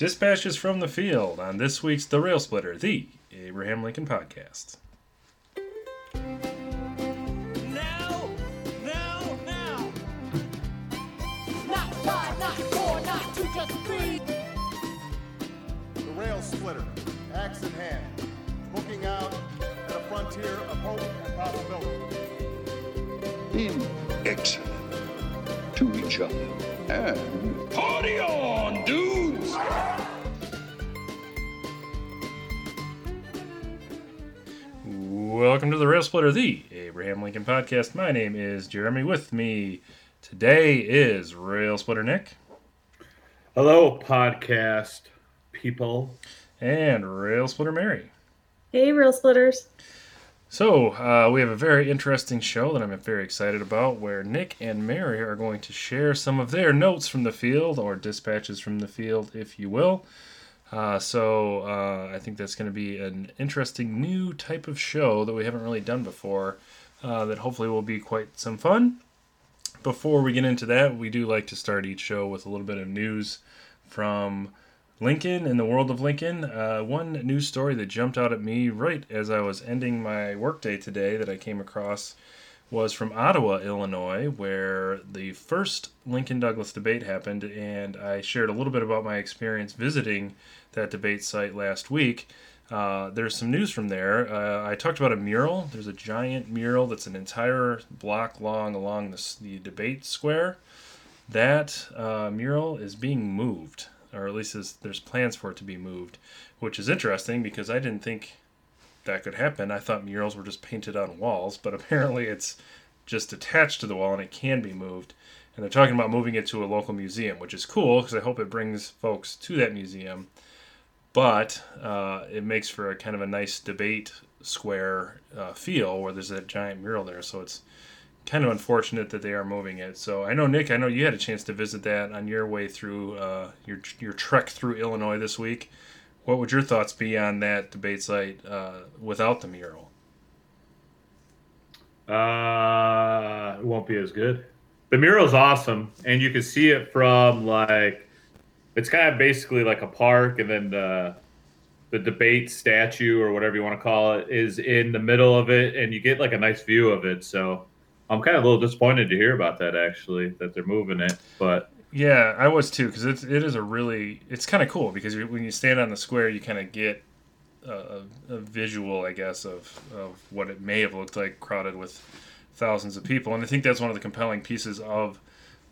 Dispatches from the field on this week's The Rail Splitter, the Abraham Lincoln podcast. Now, now, now. Not five, not four, not two, just three. The rail splitter, axe in hand, looking out at a frontier of hope and possibility. being excellent to each other. And party on, dudes! Welcome to The Rail Splitter, the Abraham Lincoln podcast. My name is Jeremy. With me today is Rail Splitter Nick Hello, podcast people. and Rail Splitter Mary. Hey, Rail Splitters. So, uh, we have a very interesting show that I'm very excited about where Nick and Mary are going to share some of their notes from the field or dispatches from the field, if you will. Uh, so, uh, I think that's going to be an interesting new type of show that we haven't really done before, uh, that hopefully will be quite some fun. Before we get into that, we do like to start each show with a little bit of news from Lincoln in the world of Lincoln. Uh, one news story that jumped out at me right as I was ending my workday today that I came across was from Ottawa, Illinois, where the first Lincoln Douglas debate happened, and I shared a little bit about my experience visiting that debate site last week. Uh, there's some news from there. Uh, I talked about a mural. There's a giant mural that's an entire block long along the, the debate square. That uh, mural is being moved, or at least there's plans for it to be moved, which is interesting because I didn't think that could happen. I thought murals were just painted on walls, but apparently it's just attached to the wall and it can be moved. And they're talking about moving it to a local museum, which is cool because I hope it brings folks to that museum. But uh, it makes for a kind of a nice debate square uh, feel where there's that giant mural there. So it's kind of unfortunate that they are moving it. So I know Nick, I know you had a chance to visit that on your way through uh, your your trek through Illinois this week. What would your thoughts be on that debate site uh, without the mural? Uh, it won't be as good. The mural's awesome, and you can see it from like it's kind of basically like a park, and then the the debate statue or whatever you want to call it is in the middle of it, and you get like a nice view of it. So I'm kind of a little disappointed to hear about that actually that they're moving it, but Yeah, I was too because it's it is a really it's kind of cool because when you stand on the square, you kind of get a, a, visual, I guess, of of what it may have looked like crowded with thousands of people, and I think that's one of the compelling pieces of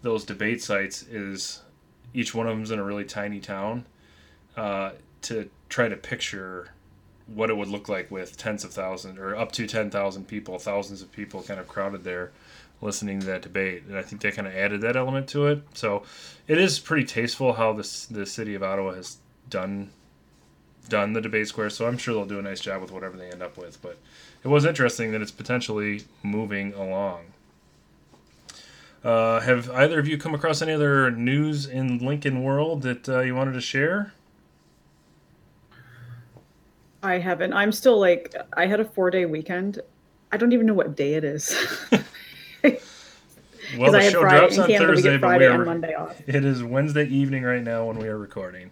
those debate sites is each one of them's in a really tiny town uh, to try to picture what it would look like with tens of thousands or up to 10,000 people, thousands of people kind of crowded there listening to that debate. And I think they kind of added that element to it. So it is pretty tasteful how this the city of Ottawa has done done the debate square. So I'm sure they'll do a nice job with whatever they end up with. But it was interesting that it's potentially moving along. Uh, have either of you come across any other news in Lincoln world that uh, you wanted to share? I haven't. I'm still like, I had a four day weekend. I don't even know what day it is. Well, Because the I had show Friday drops in on Canada, we Thursday, get but we Friday are and Monday off. It is Wednesday evening right now when we are recording.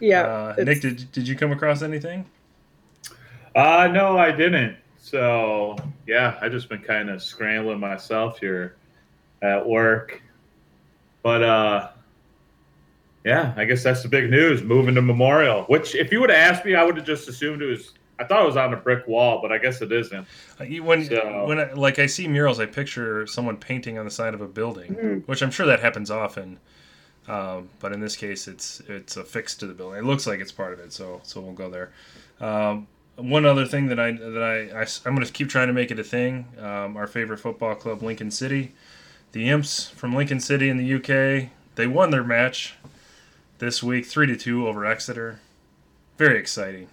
Yeah. Uh, Nick, did, did you come across anything? Uh no, I didn't. So yeah, I just been kind of scrambling myself here at work. But uh yeah, I guess that's the big news. Moving to Memorial. Which if you would have asked me, I would have just assumed it was I thought it was on a brick wall, but I guess it isn't. Uh, When So- when I, like I see murals, I picture someone painting on the side of a building, Mhm. which I'm sure that happens often. Um, but in this case, it's it's affixed to the building. It looks like it's part of it, so so we'll go there. Um, one other thing that I that I, I am going to keep trying to make it a thing. Um, our favorite football club, Lincoln City, the Imps from Lincoln City in the UK, they won their match this week, three to two over Exeter. Very exciting.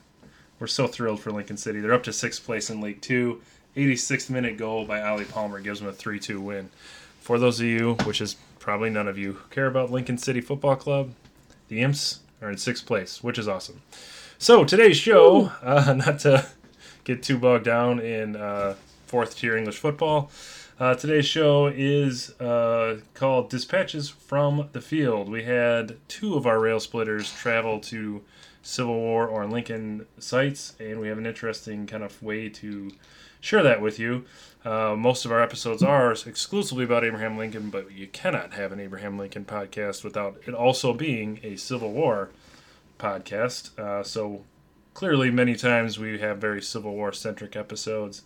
We're so thrilled for Lincoln City. They're up to sixth place in League Two. 86th minute goal by Ollie Palmer gives them a 3 2 win. For those of you, which is probably none of you, who care about Lincoln City Football Club, the Imps are in sixth place, which is awesome. So today's show, uh, not to get too bogged down in uh, fourth tier English football, Uh, today's show is uh, called Dispatches from the Field. We had two of our rail splitters travel to Civil War or Lincoln sites, and we have an interesting kind of way to share that with you. Uh, most of our episodes are exclusively about Abraham Lincoln, but you cannot have an Abraham Lincoln podcast without it also being a Civil War podcast. Uh, so clearly, many times we have very Civil War centric episodes,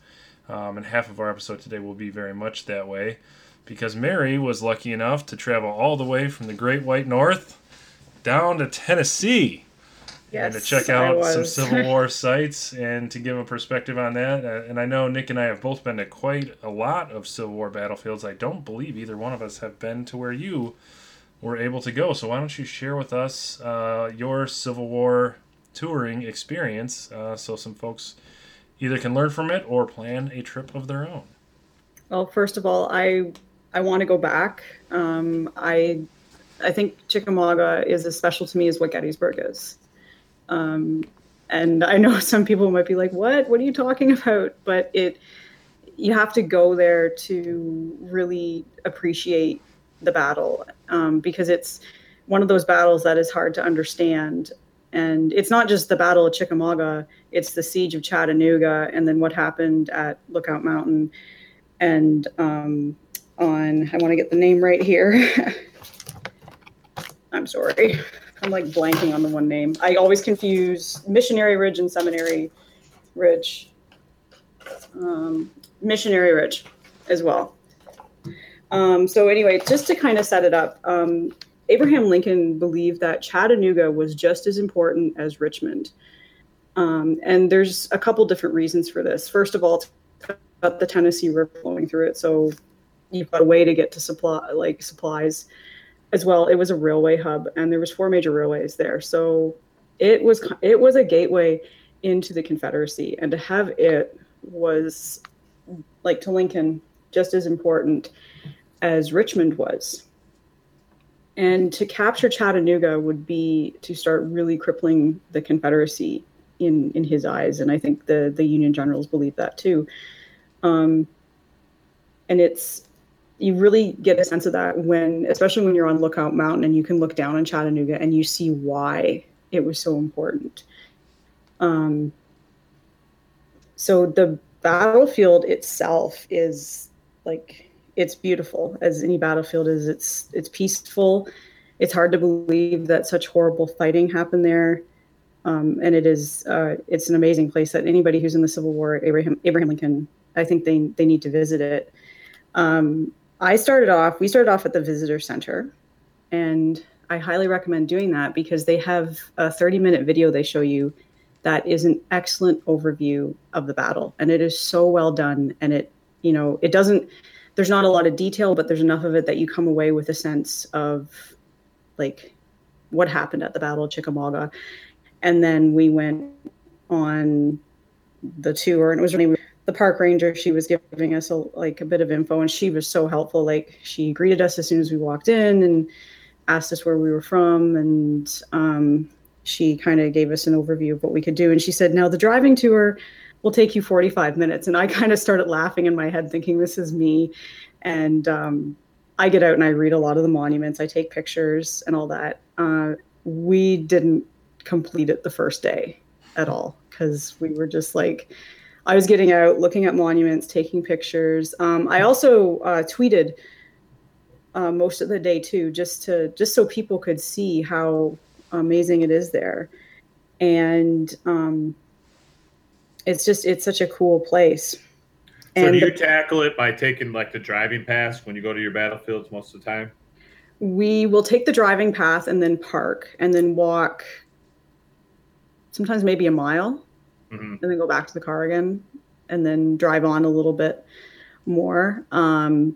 um, and half of our episode today will be very much that way because Mary was lucky enough to travel all the way from the Great White North down to Tennessee and to check out some. Civil War sites and to give a perspective on that. Uh, And I know Nick and I have both been to quite a lot of Civil War battlefields. I don't believe either one of us have been to where you were able to go. So why don't you share with us uh, your Civil War touring experience uh, so some folks either can learn from it or plan a trip of their own? Well, first of all, I I want to go back. Um, I I think Chickamauga is as special to me as what Gettysburg is. Um, and I know some people might be like, "What? What are you talking about?" But it you have to go there to really appreciate the battle um, because it's one of those battles that is hard to understand. And it's not just the Battle of Chickamauga; it's the Siege of Chattanooga, and then what happened at Lookout Mountain and um, on I want to get the name right here. I'm sorry. I'm like blanking on the one name. I always confuse Missionary Ridge and Seminary Ridge. Um, Missionary Ridge as well. Um, so anyway, just to kind of set it up, um, Abraham Lincoln believed that Chattanooga was just as important as Richmond. Um, and there's a couple different reasons for this. First of all, got the Tennessee River flowing through it, so you've got a way to get to supply like supplies as well. It was a railway hub, and there was four major railways there, so it was it was a gateway into the Confederacy, and to have it was like to Lincoln just as important as Richmond was. And to capture Chattanooga would be to start really crippling the Confederacy in in his eyes, and I think the the Union generals believe that too. Um, and it's you really get a sense of that when, especially when you're on Lookout Mountain and you can look down on Chattanooga and you see why it was so important. Um, so the battlefield itself is like it's beautiful as any battlefield is. It's it's peaceful. It's hard to believe that such horrible fighting happened there. Um, and it is uh, it's an amazing place that anybody who's in the Civil War, Abraham Abraham Lincoln, I think they they need to visit it. Um, I started off we started off at the visitor center, and I highly recommend doing that because they have a 30 minute video they show you that is an excellent overview of the battle, and it is so well done. And it you know it doesn't there's not a lot of detail, but there's enough of it that you come away with a sense of like what happened at the Battle of Chickamauga. And then we went on the tour and it was really the park ranger she was giving us a, like a bit of info and she was so helpful. Like she greeted us as soon as we walked in and asked us where we were from and um, she kind of gave us an overview of what we could do. And she said now the driving tour will take you 45 minutes. And i kind of started laughing in my head thinking this is me. And um, i get out and i read a lot of the monuments. I take pictures and all that. Uh, we didn't complete it the first day at all because we were just like i was getting out looking at monuments taking pictures. Um, i also uh, tweeted uh, most of the day too just to just so people could see how amazing it is there. And um, it's just it's such a cool place So and do you the- tackle it by taking like the driving pass when you go to your battlefields most of the time? we will take the driving path and then park and then walk sometimes maybe a mile hmm and then go back to the car again and then drive on a little bit more um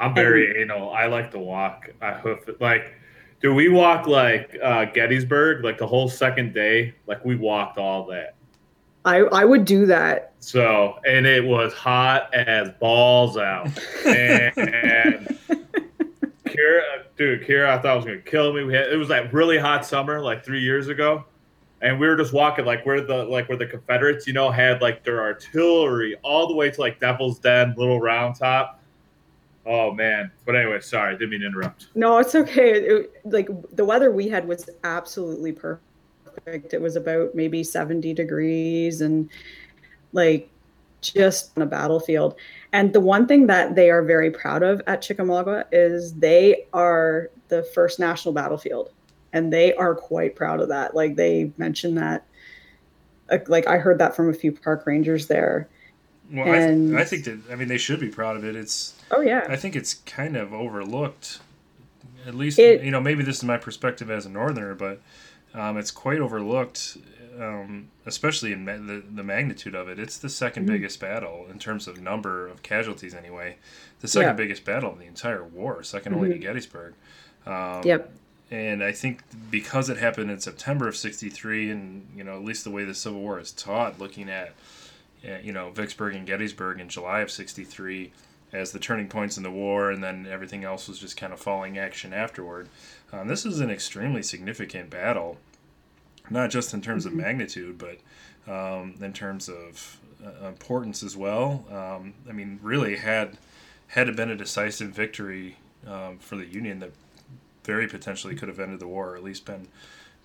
I'm very anal. I like to walk. I hoof it. Like, do we walk like uh, Gettysburg, like the whole second day? Like we walked all that. I i would do that So, and it was hot as balls out. And, Kira, dude, Kira, I thought it was gonna kill me. We had it was that really hot summer, like three years ago, and we were just walking like where the like where the Confederates, you know, had like their artillery all the way to like Devil's Den, Little Round Top, Oh man. But anyway, sorry, didn't mean to interrupt. No, it's okay. It, like the weather we had was absolutely perfect. It was about maybe 70 degrees and like just on a battlefield. And the one thing that they are very proud of at Chickamauga is they are the first national battlefield. And they are quite proud of that. Like they mentioned that like I heard that from a few park rangers there. Well, I, th- I think that I mean they should be proud of it. It's Oh yeah. I think it's kind of overlooked. At least It- you know maybe this is my perspective as a northerner, but um, it's quite overlooked, um, especially in ma- the the magnitude of it. It's the 2nd Mm-hmm. biggest battle in terms of number of casualties, anyway. The second Yeah. biggest battle in the entire war, 2nd only to Gettysburg. Um, Yep. and I think because it happened in September of '63, and you know at least the way the Civil War is taught, looking at uh, you know Vicksburg and Gettysburg in July of '63 as the turning points in the war, and then everything else was just kind of falling action afterward. Um, this is an extremely significant battle, not just in terms of magnitude, but um, in terms of uh, importance as well. Um, I mean, really had had it been a decisive victory um, for the Union, that very potentially could have ended the war, or at least been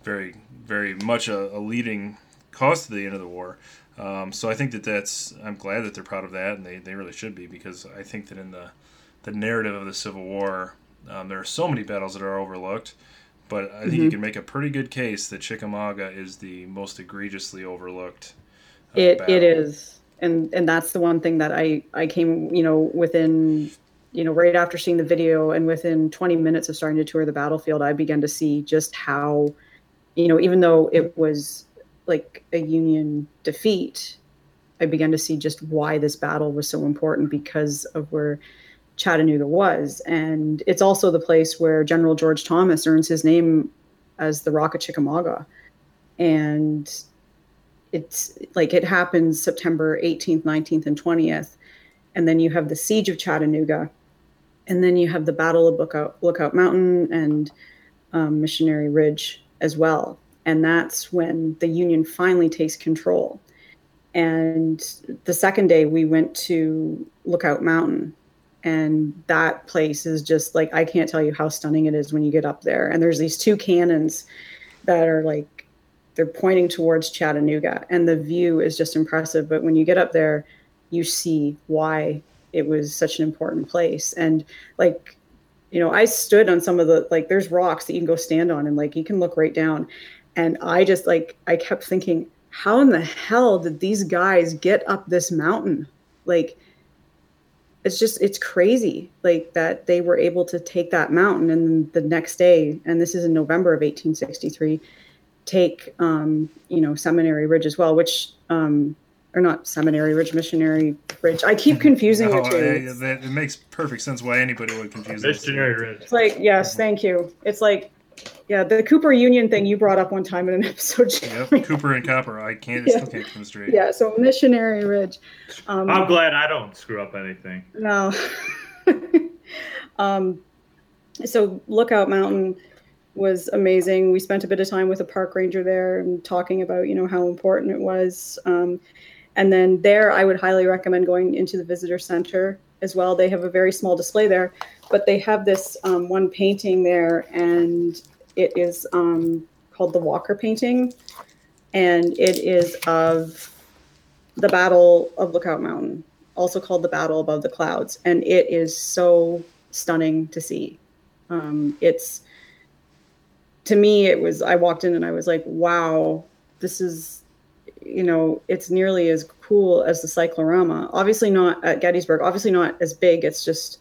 very, very much a, a leading cause to the end of the war. Um, so I think that that's I'm glad that they're proud of that, and they, they really should be because I think that in the the narrative of the Civil War, um, there are so many battles that are overlooked. But I think you can make a pretty good case that Chickamauga is the most egregiously overlooked. uh, it battle. it is and and that's the one thing that i i came you know within you know right after seeing the video and within 20 minutes of starting to tour the battlefield i began to see just how you know even though it was like a union defeat i began to see just why this battle was so important because of where chattanooga was and it's also the place where general george thomas earns his name as the rock of chickamauga and it's like it happens September 18th, 19th, and 20th. And then you have the siege of Chattanooga. And then you have the Battle of Lookout, Lookout Mountain and um, Missionary Ridge as well. And that's when the Union finally takes control. And the second day, we went to Lookout Mountain. And that place is just like, I can't tell you how stunning it is when you get up there. And there's these two cannons that are like they're pointing towards Chattanooga and the view is just impressive. But when you get up there, you see why it was such an important place. And like, you know, I stood on some of the like there's rocks that you can go stand on and like you can look right down. And I just like I kept thinking, how in the hell did these guys get up this mountain? Like it's just it's crazy like that they were able to take that mountain and the next day and this is in november of 1863 take um, you know seminary ridge as well which um, or not seminary ridge missionary ridge i keep confusing No, the two I- that, it makes perfect sense why anybody would confuse those. Missionary Ridge. it's like yes thank you it's like yeah the cooper union thing you brought up one time in an episode Jeremy. Yep, Cooper and Copper. I can't Yeah. still can't keep them straight. yeah so missionary ridge um, I'm glad I don't screw up anything. No. um, so Lookout Mountain was amazing. We spent a bit of time with a park ranger there and talking about, you know, how important it was. Um, and then there, I would highly recommend going into the visitor center as well. They have a very small display there, but they have this um, one painting there, and it is um, called the Walker painting, and it is of the Battle of Lookout Mountain, also called the Battle Above the Clouds, and it is so stunning to see. Um, it's to me, it was. I walked in and I was like, "Wow, this is." You know, it's nearly as cool as the cyclorama. Obviously, not at Gettysburg. Obviously, not as big. It's just,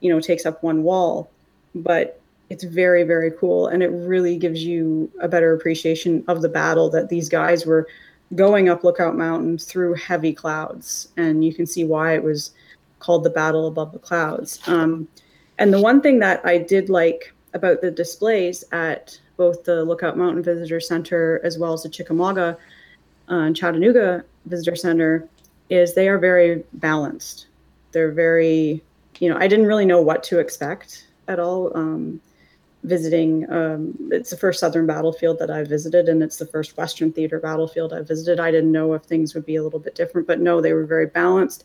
you know, takes up one wall, but it's very, very cool, and it really gives you a better appreciation of the battle that these guys were going up Lookout Mountain through heavy clouds, and you can see why it was called the Battle Above the Clouds. Um, and the one thing that I did like about the displays at both the Lookout Mountain Visitor Center as well as the Chickamauga uh, and Chattanooga Visitor Center is they are very balanced. They're very, you know, I didn't really know what to expect at all. Um, visiting um, it's the first southern battlefield that i visited and it's the first western theater battlefield i visited i didn't know if things would be a little bit different but no they were very balanced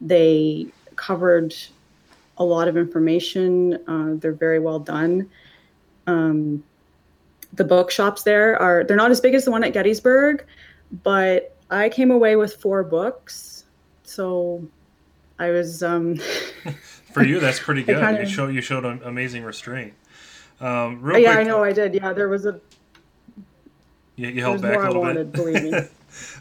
they covered a lot of information. Uh, they're very well done. Um, the bookshops there are they're not as big as the one at Gettysburg, but I came away with four books. So I was um, For you, that's pretty good. kinda- You show you showed an amazing restraint. Um, real yeah, quick, I know I did. Yeah, there was a You, you held back a I little wanted, bit. believe me.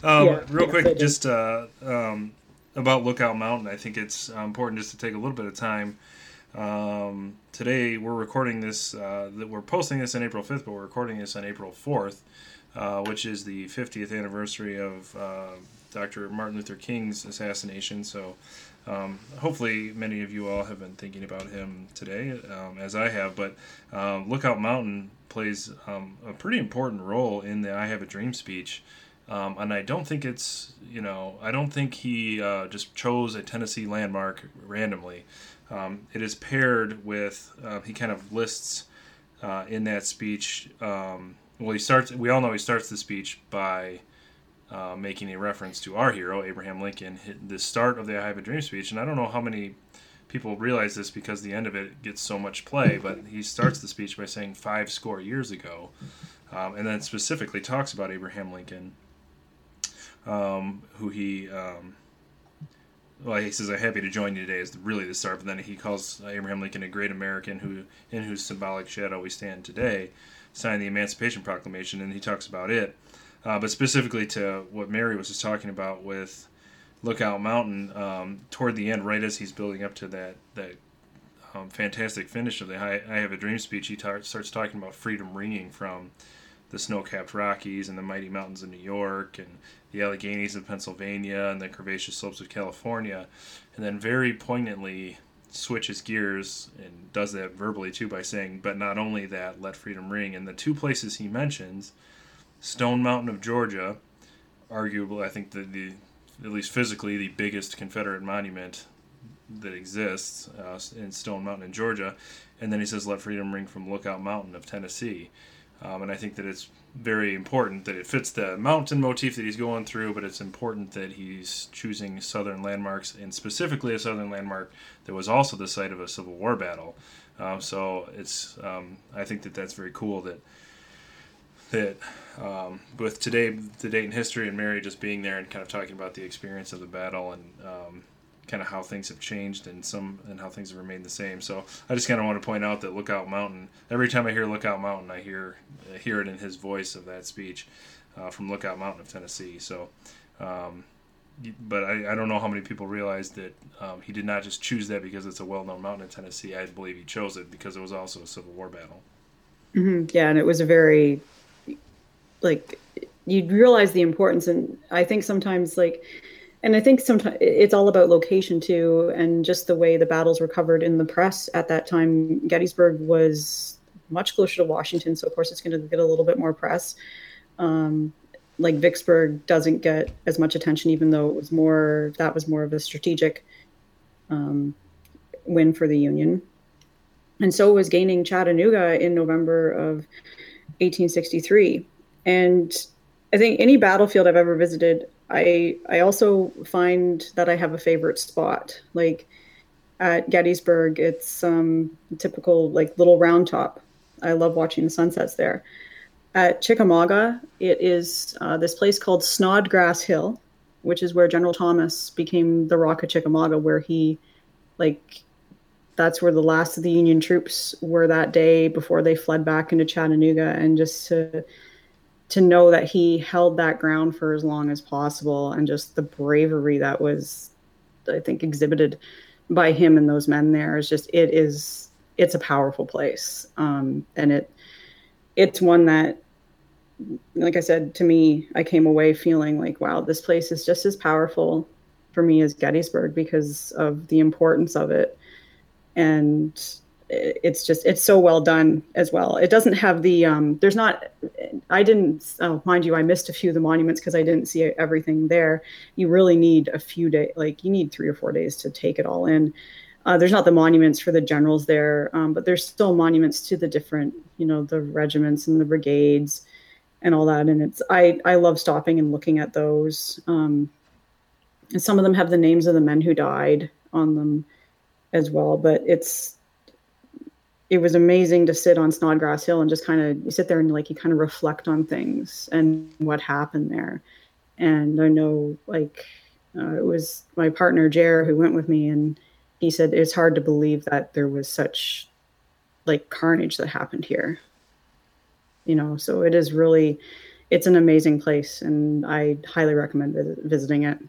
Um, Yeah, real yes, quick, just uh, um, about Lookout Mountain. I think it's uh, important just to take a little bit of time. Um, today we're recording this. Uh, that we're posting this on April fifth, but we're recording this on April fourth, uh, which is the fiftieth anniversary of uh, Dr. Martin Luther King's assassination. So. Um, hopefully, many of you all have been thinking about him today, um, as I have. But um, Lookout Mountain plays um, a pretty important role in the "I Have a Dream" speech. Um, and I don't think it's, you know, I don't think he uh, just chose a Tennessee landmark randomly. Um, it is paired with, uh, he kind of lists uh, in that speech, well, he starts, we all know he starts the speech by uh, making a reference to our hero, Abraham Lincoln, the start of the I Have a Dream speech. And I don't know how many people realize this because the end of it gets so much play, but he starts the speech by saying five score years ago. Um, and then specifically talks about Abraham Lincoln um, who he um, well he says I'm happy to join you today is really the start but then he calls Abraham Lincoln a great American who in whose symbolic shadow we stand today signed the Emancipation Proclamation and he talks about it uh, but specifically to what Mary was just talking about with Lookout Mountain um, toward the end right as he's building up to that that um, fantastic finish of the I, I Have a Dream speech he tar- starts talking about freedom ringing from the snow-capped Rockies and the mighty mountains of New York and the Alleghenies of Pennsylvania and the curvaceous slopes of California, and then very poignantly switches gears and does that verbally too by saying, "But not only that, let freedom ring." And the two places he mentions, Stone Mountain of Georgia, arguably, I think the, the at least physically the biggest Confederate monument that exists uh, in Stone Mountain in Georgia, and then he says, "Let freedom ring from Lookout Mountain of Tennessee." Um, and I think that it's very important that it fits the mountain motif that he's going through, but it's important that he's choosing southern landmarks, and specifically a southern landmark that was also the site of a Civil War battle. Um, so it's um, I think that that's very cool that that um, with today the date in history and Mary just being there and kind of talking about the experience of the battle and um, kind of how things have changed and some and how things have remained the same. So I just kind of want to point out that Lookout Mountain. Every time I hear Lookout Mountain, I hear I hear it in his voice of that speech uh, from Lookout Mountain of Tennessee. So. Um, but I, I don't know how many people realize that um, he did not just choose that because it's a well-known mountain in Tennessee. I believe he chose it because it was also a Civil War battle. Mhm. Yeah, and it was a very like you'd realize the importance, and I think sometimes like, and I think sometimes it's all about location too, and just the way the battles were covered in the press at that time. Gettysburg was much closer to Washington, so of course it's going to get a little bit more press. Um, like Vicksburg doesn't get as much attention, even though it was more that was more of a strategic um, win for the Union. And so was gaining Chattanooga in November of 1863. And I think any battlefield I've ever visited, I I also find that I have a favorite spot. Like at Gettysburg, it's um typical like little round top. I love watching the sunsets there. At Chickamauga, it is uh, this place called Snodgrass Hill, which is where General Thomas became the Rock of Chickamauga, where he like that's where the last of the Union troops were that day before they fled back into Chattanooga, and just to to know that he held that ground for as long as possible, and just the bravery that was, I think, exhibited by him and those men there is just it is it's a powerful place, um, and it it's one that, like I said, to me, I came away feeling like, wow, this place is just as powerful for me as Gettysburg because of the importance of it. And it's just it's so well done as well. It doesn't have the um there's not i didn't oh, mind you i missed a few of the monuments because i didn't see everything there. You really need a few days like you need three or four days to take it all in. Uh, there's not the monuments for the generals there um, but there's still monuments to the different you know the regiments and the brigades and all that. And it's i i love stopping and looking at those. Um and some of them have the names of the men who died on them as well. But it's it was amazing to sit on Snodgrass Hill and just kind of sit there and like you kind of reflect on things and what happened there. And I know like uh, it was my partner Jer who went with me, and he said it's hard to believe that there was such like carnage that happened here. You know, so it is really it's an amazing place, and I highly recommend vis- visiting it.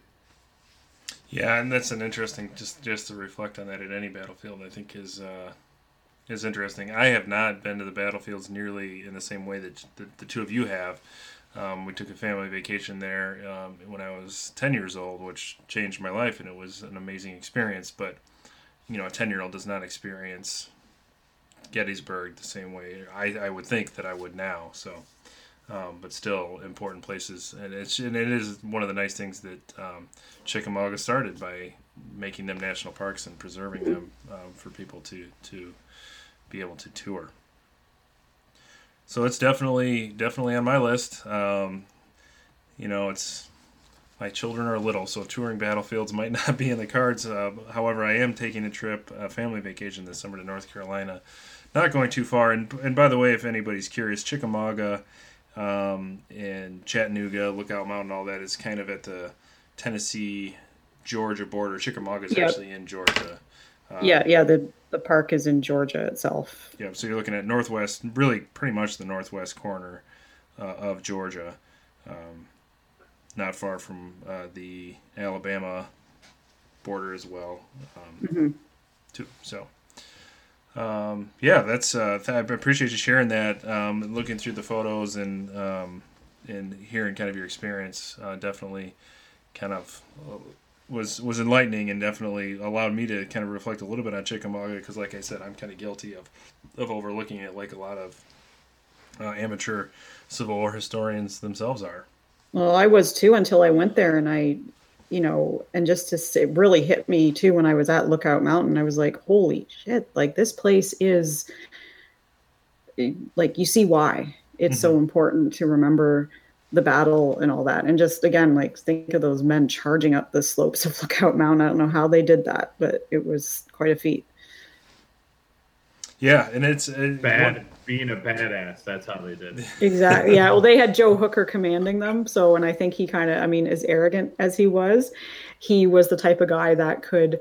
Yeah, and that's an interesting just just to reflect on that at any battlefield. I think is uh, is interesting. I have not been to the battlefields nearly in the same way that the, the two of you have. Um, we took a family vacation there um, when I was 10 years old, which changed my life, and it was an amazing experience. But you know, a 10 year old does not experience Gettysburg the same way I, I would think that I would now. So, um, but still important places, and it's and it is one of the nice things that um, Chickamauga started by making them national parks and preserving them um, for people to to be able to tour. So it's definitely definitely on my list. Um, you know, it's my children are little, so touring battlefields might not be in the cards. Uh, however, I am taking a trip, a family vacation this summer to North Carolina. Not going too far. And and by the way, if anybody's curious, Chickamauga um, and Chattanooga, Lookout Mountain, all that is kind of at the Tennessee Georgia border. Chickamauga is Yep. actually in Georgia. Uh, yeah, yeah. The the park is in Georgia itself. Yeah, so you're looking at northwest, really pretty much the northwest corner uh, of Georgia, um, not far from uh, the Alabama border as well. Um, Too. So, um, yeah, that's. Uh, th- I appreciate you sharing that. Um, looking through the photos and um, and hearing kind of your experience, uh, definitely kind of uh, was was enlightening and definitely allowed me to kind of reflect a little bit on Chickamauga because, like I said, I'm kind of guilty of of overlooking it, like a lot of uh, amateur Civil War historians themselves are. Well, I was too until I went there, and I, you know, and just to say, it really hit me too when I was at Lookout Mountain. I was like, holy shit! Like this place is, like you see why it's so important to remember the battle and all that, and just again, like think of those men charging up the slopes of Lookout Mountain. I don't know how they did that, but it was quite a feat. Yeah, and it's it, Bad being a badass. That's how they did. it. Exactly. Yeah. Well, they had Joe Hooker commanding them. So, and I think he kind of, I mean, as arrogant as he was, he was the type of guy that could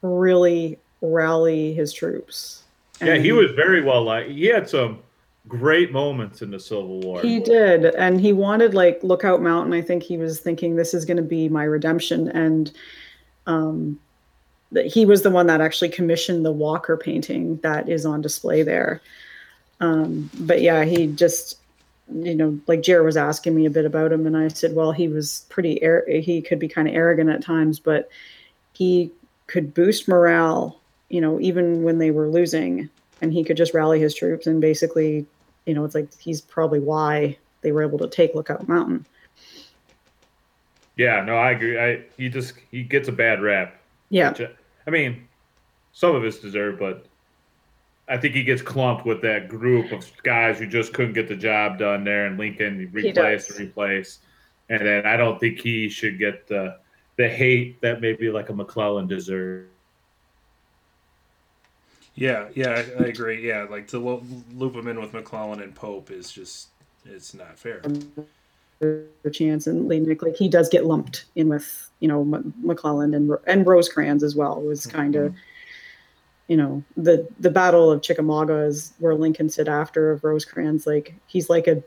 really rally his troops. Yeah, he was very well liked. He had some great moments in the Civil War. He did. And he wanted, like, Lookout Mountain. I think he was thinking, this is going to be my redemption. And, um, he was the one that actually commissioned the Walker painting that is on display there. Um, but yeah, he just, you know, like Jared was asking me a bit about him, and I said, well, he was pretty, ar- he could be kind of arrogant at times, but he could boost morale, you know, even when they were losing, and he could just rally his troops. And basically, you know, it's like he's probably why they were able to take Lookout Mountain. Yeah, no, I agree. I he just he gets a bad rap. Yeah. Uh, I mean, some of it's deserved, but I think he gets clumped with that group of guys who just couldn't get the job done there, and Lincoln replace does. and replace. And then I don't think he should get the the hate that maybe like a McClellan deserves. Yeah, yeah, I, I agree. Yeah, like to lo- loop him in with McClellan and Pope is just it's not fair. chance and Lee Nick, like he does get lumped in with you know M- McClellan and Ro- and Rosecrans as well was mm-hmm. kind of you know the the battle of Chickamauga is where Lincoln said after of Rosecrans. Like he's like a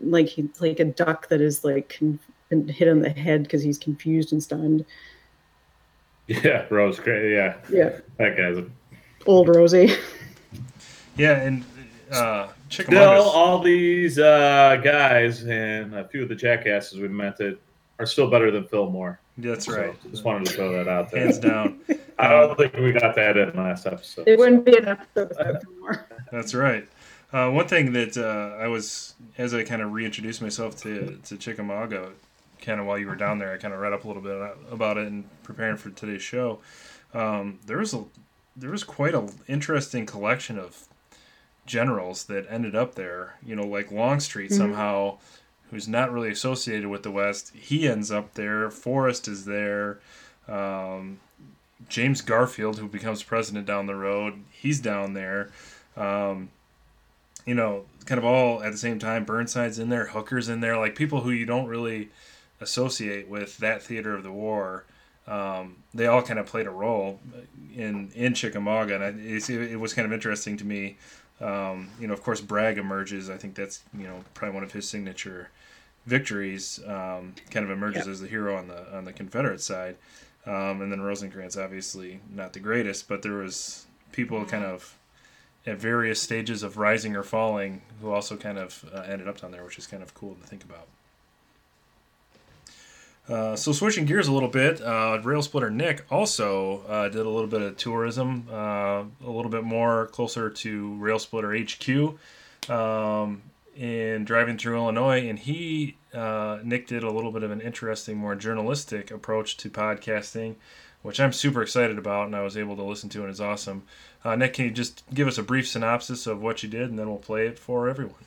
like he like a duck that is like con- hit on the head because he's confused and stunned. Yeah, Rose, yeah, yeah. That guy's a old Rosie Yeah, and uh, Still, Chickamauga's all these uh, guys and a few of the jackasses we met that are still better than Fillmore. that's So, right, just wanted to throw that out there. hands down. I don't think we got that in last episode. it wouldn't be an episode without more That's right. Uh, one thing that uh, I was, as I kind of reintroduced myself to, to Chickamauga, kind of while you were down there, I kind of read up a little bit about it and preparing for today's show. Um, there was a there was quite a interesting collection of generals that ended up there. You know, like Longstreet somehow, who's not really associated with the West, he ends up there. Forrest is there. Um, James Garfield, who becomes president down the road, he's down there. Um, you know, kind of all at the same time. Burnside's in there, Hooker's in there, like people who you don't really associate with that theater of the war. Um, they all kind of played a role in in Chickamauga, and I, it's, it was kind of interesting to me. Um, you know, of course, Bragg emerges. I think that's you know probably one of his signature victories. Um, kind of emerges Yep. as the hero on the on the Confederate side, um, and then Rosecrans obviously not the greatest, but there was people kind of at various stages of rising or falling who also kind of uh, ended up down there, which is kind of cool to think about. Uh, so switching gears a little bit, uh, Rail Splitter Nick also uh, did a little bit of tourism, uh, a little bit more closer to Rail Splitter HQ, um, in driving through Illinois, and he uh, Nick did a little bit of an interesting, more journalistic approach to podcasting, which I'm super excited about, and I was able to listen to, and it's awesome. Nick, can you just give us a brief synopsis of what you did, and then we'll play it for everyone.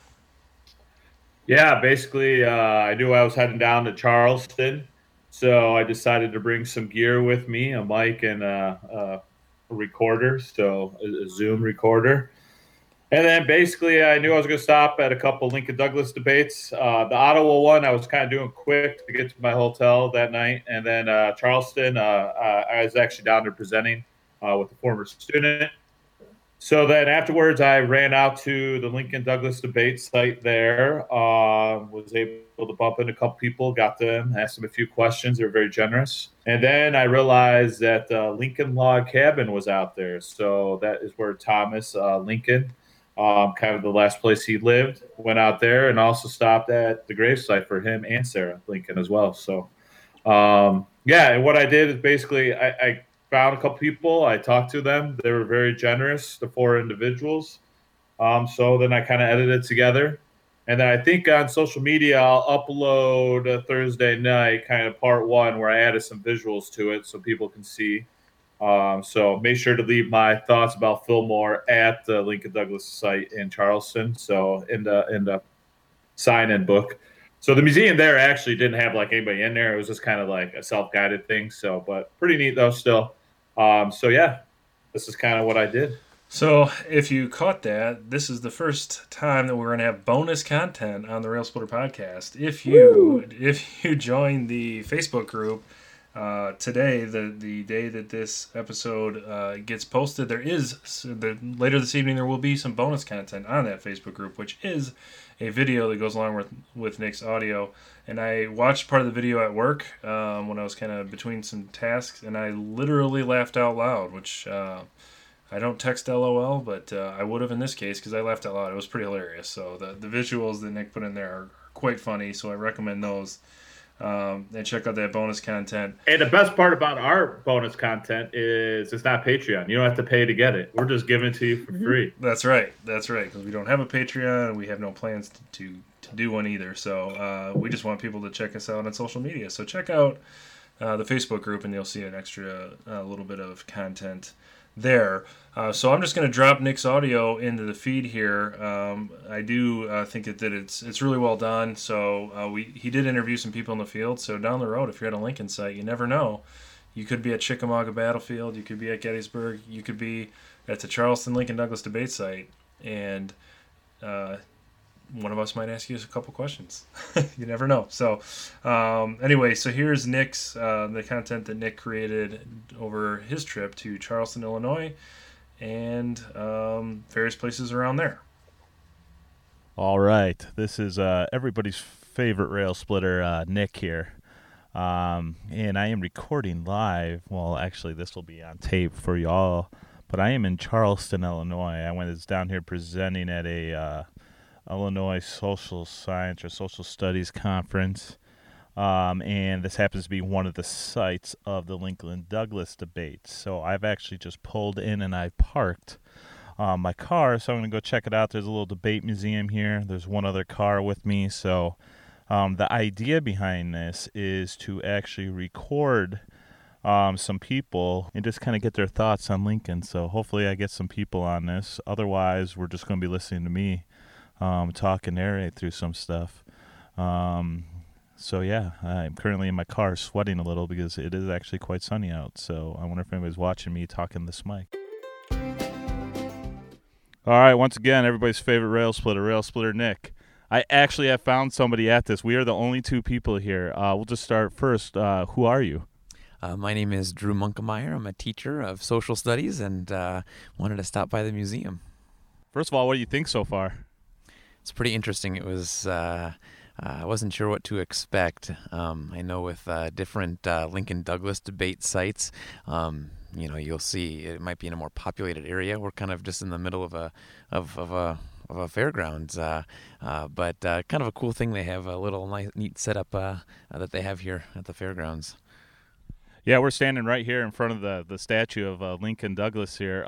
Yeah, basically, uh, I knew I was heading down to Charleston, so I decided to bring some gear with me, a mic and a, a recorder, so a, a Zoom recorder. And then basically, I knew I was going to stop at a couple Lincoln Douglas debates. Uh, the Ottawa one, I was kind of doing quick to get to my hotel that night, and then uh, Charleston, uh, uh, I was actually down there presenting uh, with a former student. So then afterwards, I ran out to the Lincoln Douglas debate site there. Uh, was able to bump into a couple people, got them, asked them a few questions. They were very generous. And then I realized that uh, Lincoln Log Cabin was out there. So that is where Thomas uh, Lincoln, um, kind of the last place he lived, went out there and also stopped at the gravesite for him and Sarah Lincoln as well. So, um, yeah, and what I did is basically I, I found a couple people. I talked to them. They were very generous, the four individuals. Um, so then I kind of edited together. And then I think on social media, I'll upload a Thursday night, kind of part one, where I added some visuals to it so people can see. Um, so make sure to leave my thoughts about Fillmore at the Lincoln Douglas site in Charleston. So in the in the sign in book. So the museum there actually didn't have like anybody in there. It was just kind of like a self guided thing. So, but pretty neat though still. Um, so yeah, this is kind of what I did. So, if you caught that, this is the first time that we're going to have bonus content on the Rail Splitter podcast. If you if you join the Facebook group uh, today, the the day that this episode uh, gets posted, there is the later this evening there will be some bonus content on that Facebook group, which is a video that goes along with with Nick's audio. And I watched part of the video at work um, when I was kind of between some tasks, and I literally laughed out loud, which. Uh, I don't text LOL, but uh, I would have in this case because I laughed out loud. It was pretty hilarious. So the, the visuals that Nick put in there are quite funny. So I recommend those. Um, and check out that bonus content. And the best part about our bonus content is it's not Patreon. You don't have to pay to get it. We're just giving it to you for free. That's right. That's right. Because we don't have a Patreon. and We have no plans to, to, to do one either. So uh, we just want people to check us out on social media. So check out uh, the Facebook group and you'll see an extra uh, little bit of content there. Uh, so I'm just going to drop Nick's audio into the feed here. Um, I do uh, think that, that it's it's really well done. So uh, we he did interview some people in the field. So down the road, if you're at a Lincoln site, you never know. You could be at Chickamauga Battlefield. You could be at Gettysburg. You could be at the Charleston Lincoln Douglas debate site, and uh, one of us might ask you a couple questions. you never know. So, um, anyway, so here's Nick's uh, the content that Nick created over his trip to Charleston, Illinois, and um, various places around there. All right, this is uh, everybody's favorite rail splitter, uh, Nick here, um, and I am recording live. Well, actually, this will be on tape for y'all, but I am in Charleston, Illinois. I was down here presenting at a uh, Illinois Social Science or Social Studies conference, um, and this happens to be one of the sites of the Lincoln Douglas debate. So I've actually just pulled in and I parked um, my car, so I'm gonna go check it out. There's a little debate museum here. There's one other car with me, so um, the idea behind this is to actually record um, some people and just kind of get their thoughts on Lincoln. So hopefully, I get some people on this. Otherwise, we're just gonna be listening to me um, talk and narrate through some stuff. Um, so yeah, I'm currently in my car sweating a little because it is actually quite sunny out. So I wonder if anybody's watching me talking this mic. All right, once again, everybody's favorite rail splitter, rail splitter Nick. I actually have found somebody at this. We are the only two people here. Uh, we'll just start first. Uh, who are you? Uh, my name is Drew Munkemeyer. I'm a teacher of social studies and uh, wanted to stop by the museum. First of all, what do you think so far? It's pretty interesting. It was. Uh, uh, I wasn't sure what to expect. Um, I know with uh, different uh, Lincoln Douglas debate sites, um, you know, you'll see it might be in a more populated area. We're kind of just in the middle of a of, of a of a fairgrounds, uh, uh, but uh, kind of a cool thing. They have a little nice, neat setup that they have here at the fairgrounds. Yeah, we're standing right here in front of the the statue of Lincoln Douglas here.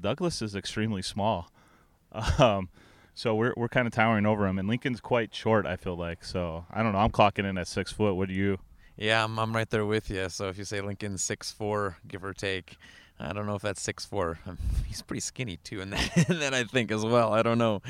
Douglas is extremely small, um, so we're we're kind of towering over him, and Lincoln's quite short. I feel like so. I don't know. I'm clocking in at six foot. What do you? Yeah, I'm, I'm right there with you. So if you say Lincoln's six four, give or take, I don't know if that's six four. He's pretty skinny too, and that, and that I think as well. I don't know.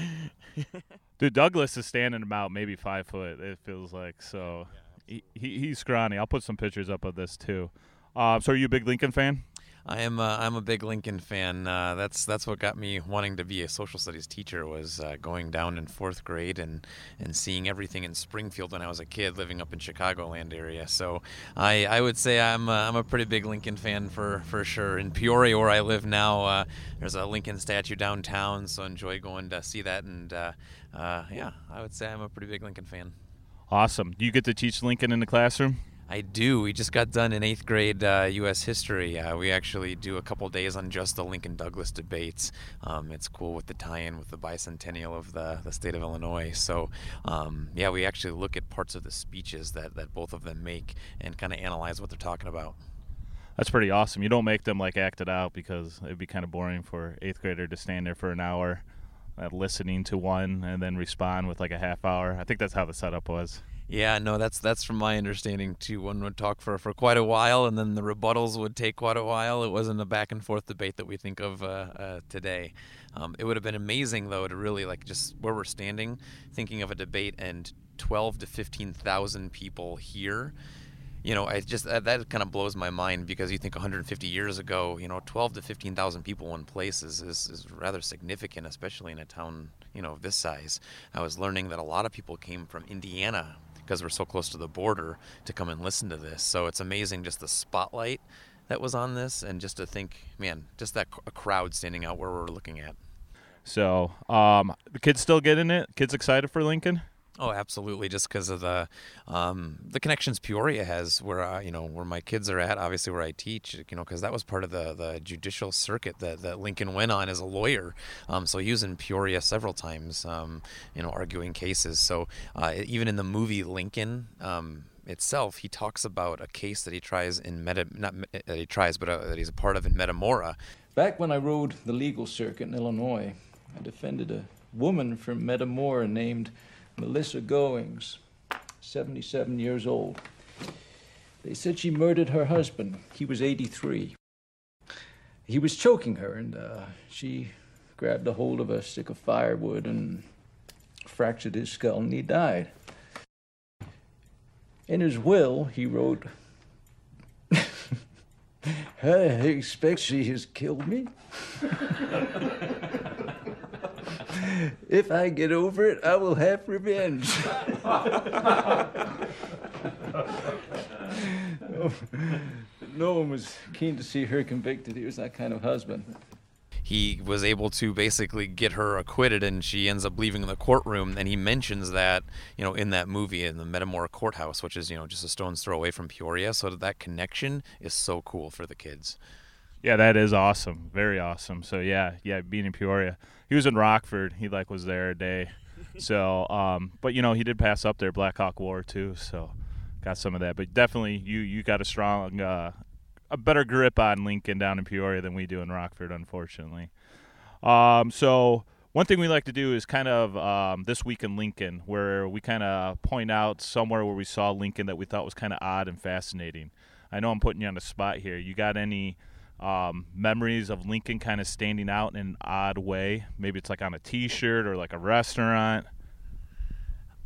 Dude, Douglas is standing about maybe five foot. It feels like so. He, he he's scrawny. I'll put some pictures up of this too. Uh, so are you a big Lincoln fan? I am. I'm a big Lincoln fan. Uh, that's that's what got me wanting to be a social studies teacher. Was uh, going down in fourth grade and and seeing everything in Springfield when I was a kid, living up in Chicagoland area. So I I would say I'm a, I'm a pretty big Lincoln fan for for sure. In Peoria, where I live now, uh, there's a Lincoln statue downtown, so enjoy going to see that. And uh, uh, yeah, I would say I'm a pretty big Lincoln fan. Awesome. Do you get to teach Lincoln in the classroom? I do. We just got done in eighth grade uh, U.S. history. Uh, we actually do a couple days on just the Lincoln Douglas debates. Um, it's cool with the tie-in with the bicentennial of the, the state of Illinois. So, um, yeah, we actually look at parts of the speeches that, that both of them make and kind of analyze what they're talking about. That's pretty awesome. You don't make them like act it out because it'd be kind of boring for eighth grader to stand there for an hour, uh, listening to one and then respond with like a half hour. I think that's how the setup was. Yeah, no, that's that's from my understanding too. One would talk for, for quite a while, and then the rebuttals would take quite a while. It wasn't a back and forth debate that we think of uh, uh, today. Um, it would have been amazing though to really like just where we're standing, thinking of a debate and twelve to fifteen thousand people here. You know, I just that, that kind of blows my mind because you think 150 years ago, you know, 12 to 15,000 people in place is, is, is rather significant, especially in a town, you know, of this size. I was learning that a lot of people came from Indiana because we're so close to the border to come and listen to this. So it's amazing just the spotlight that was on this, and just to think, man, just that a crowd standing out where we're looking at. So, um, the kids still getting it. Kids excited for Lincoln. Oh, absolutely! Just because of the um, the connections Peoria has, where uh, you know where my kids are at, obviously where I teach, you know, because that was part of the, the judicial circuit that, that Lincoln went on as a lawyer. Um, so he was in Peoria several times, um, you know, arguing cases. So uh, even in the movie Lincoln. Um, itself, he talks about a case that he tries in Meta, not that he tries, but uh, that he's a part of in Metamora. Back when I rode the legal circuit in Illinois, I defended a woman from Metamora named Melissa Goings, 77 years old. They said she murdered her husband. He was 83. He was choking her, and uh, she grabbed a hold of a stick of firewood and fractured his skull, and he died. In his will, he wrote, I expect she has killed me. if I get over it, I will have revenge. no, no one was keen to see her convicted. He was that kind of husband. He was able to basically get her acquitted and she ends up leaving the courtroom. And he mentions that you know in that movie in the metamora courthouse which is you know just a stone's throw away from peoria. So that, that connection is so cool for the kids. Yeah that is awesome. Very awesome. So yeah yeah being in peoria he was in rockford he like was there a day so um but you know he did pass up there black hawk war too so got some of that but definitely you you got a strong uh a better grip on Lincoln down in Peoria than we do in Rockford, unfortunately. Um, so one thing we like to do is kind of um, this week in Lincoln, where we kind of point out somewhere where we saw Lincoln that we thought was kind of odd and fascinating. I know I'm putting you on the spot here. You got any um, memories of Lincoln kind of standing out in an odd way? Maybe it's like on a T-shirt or like a restaurant.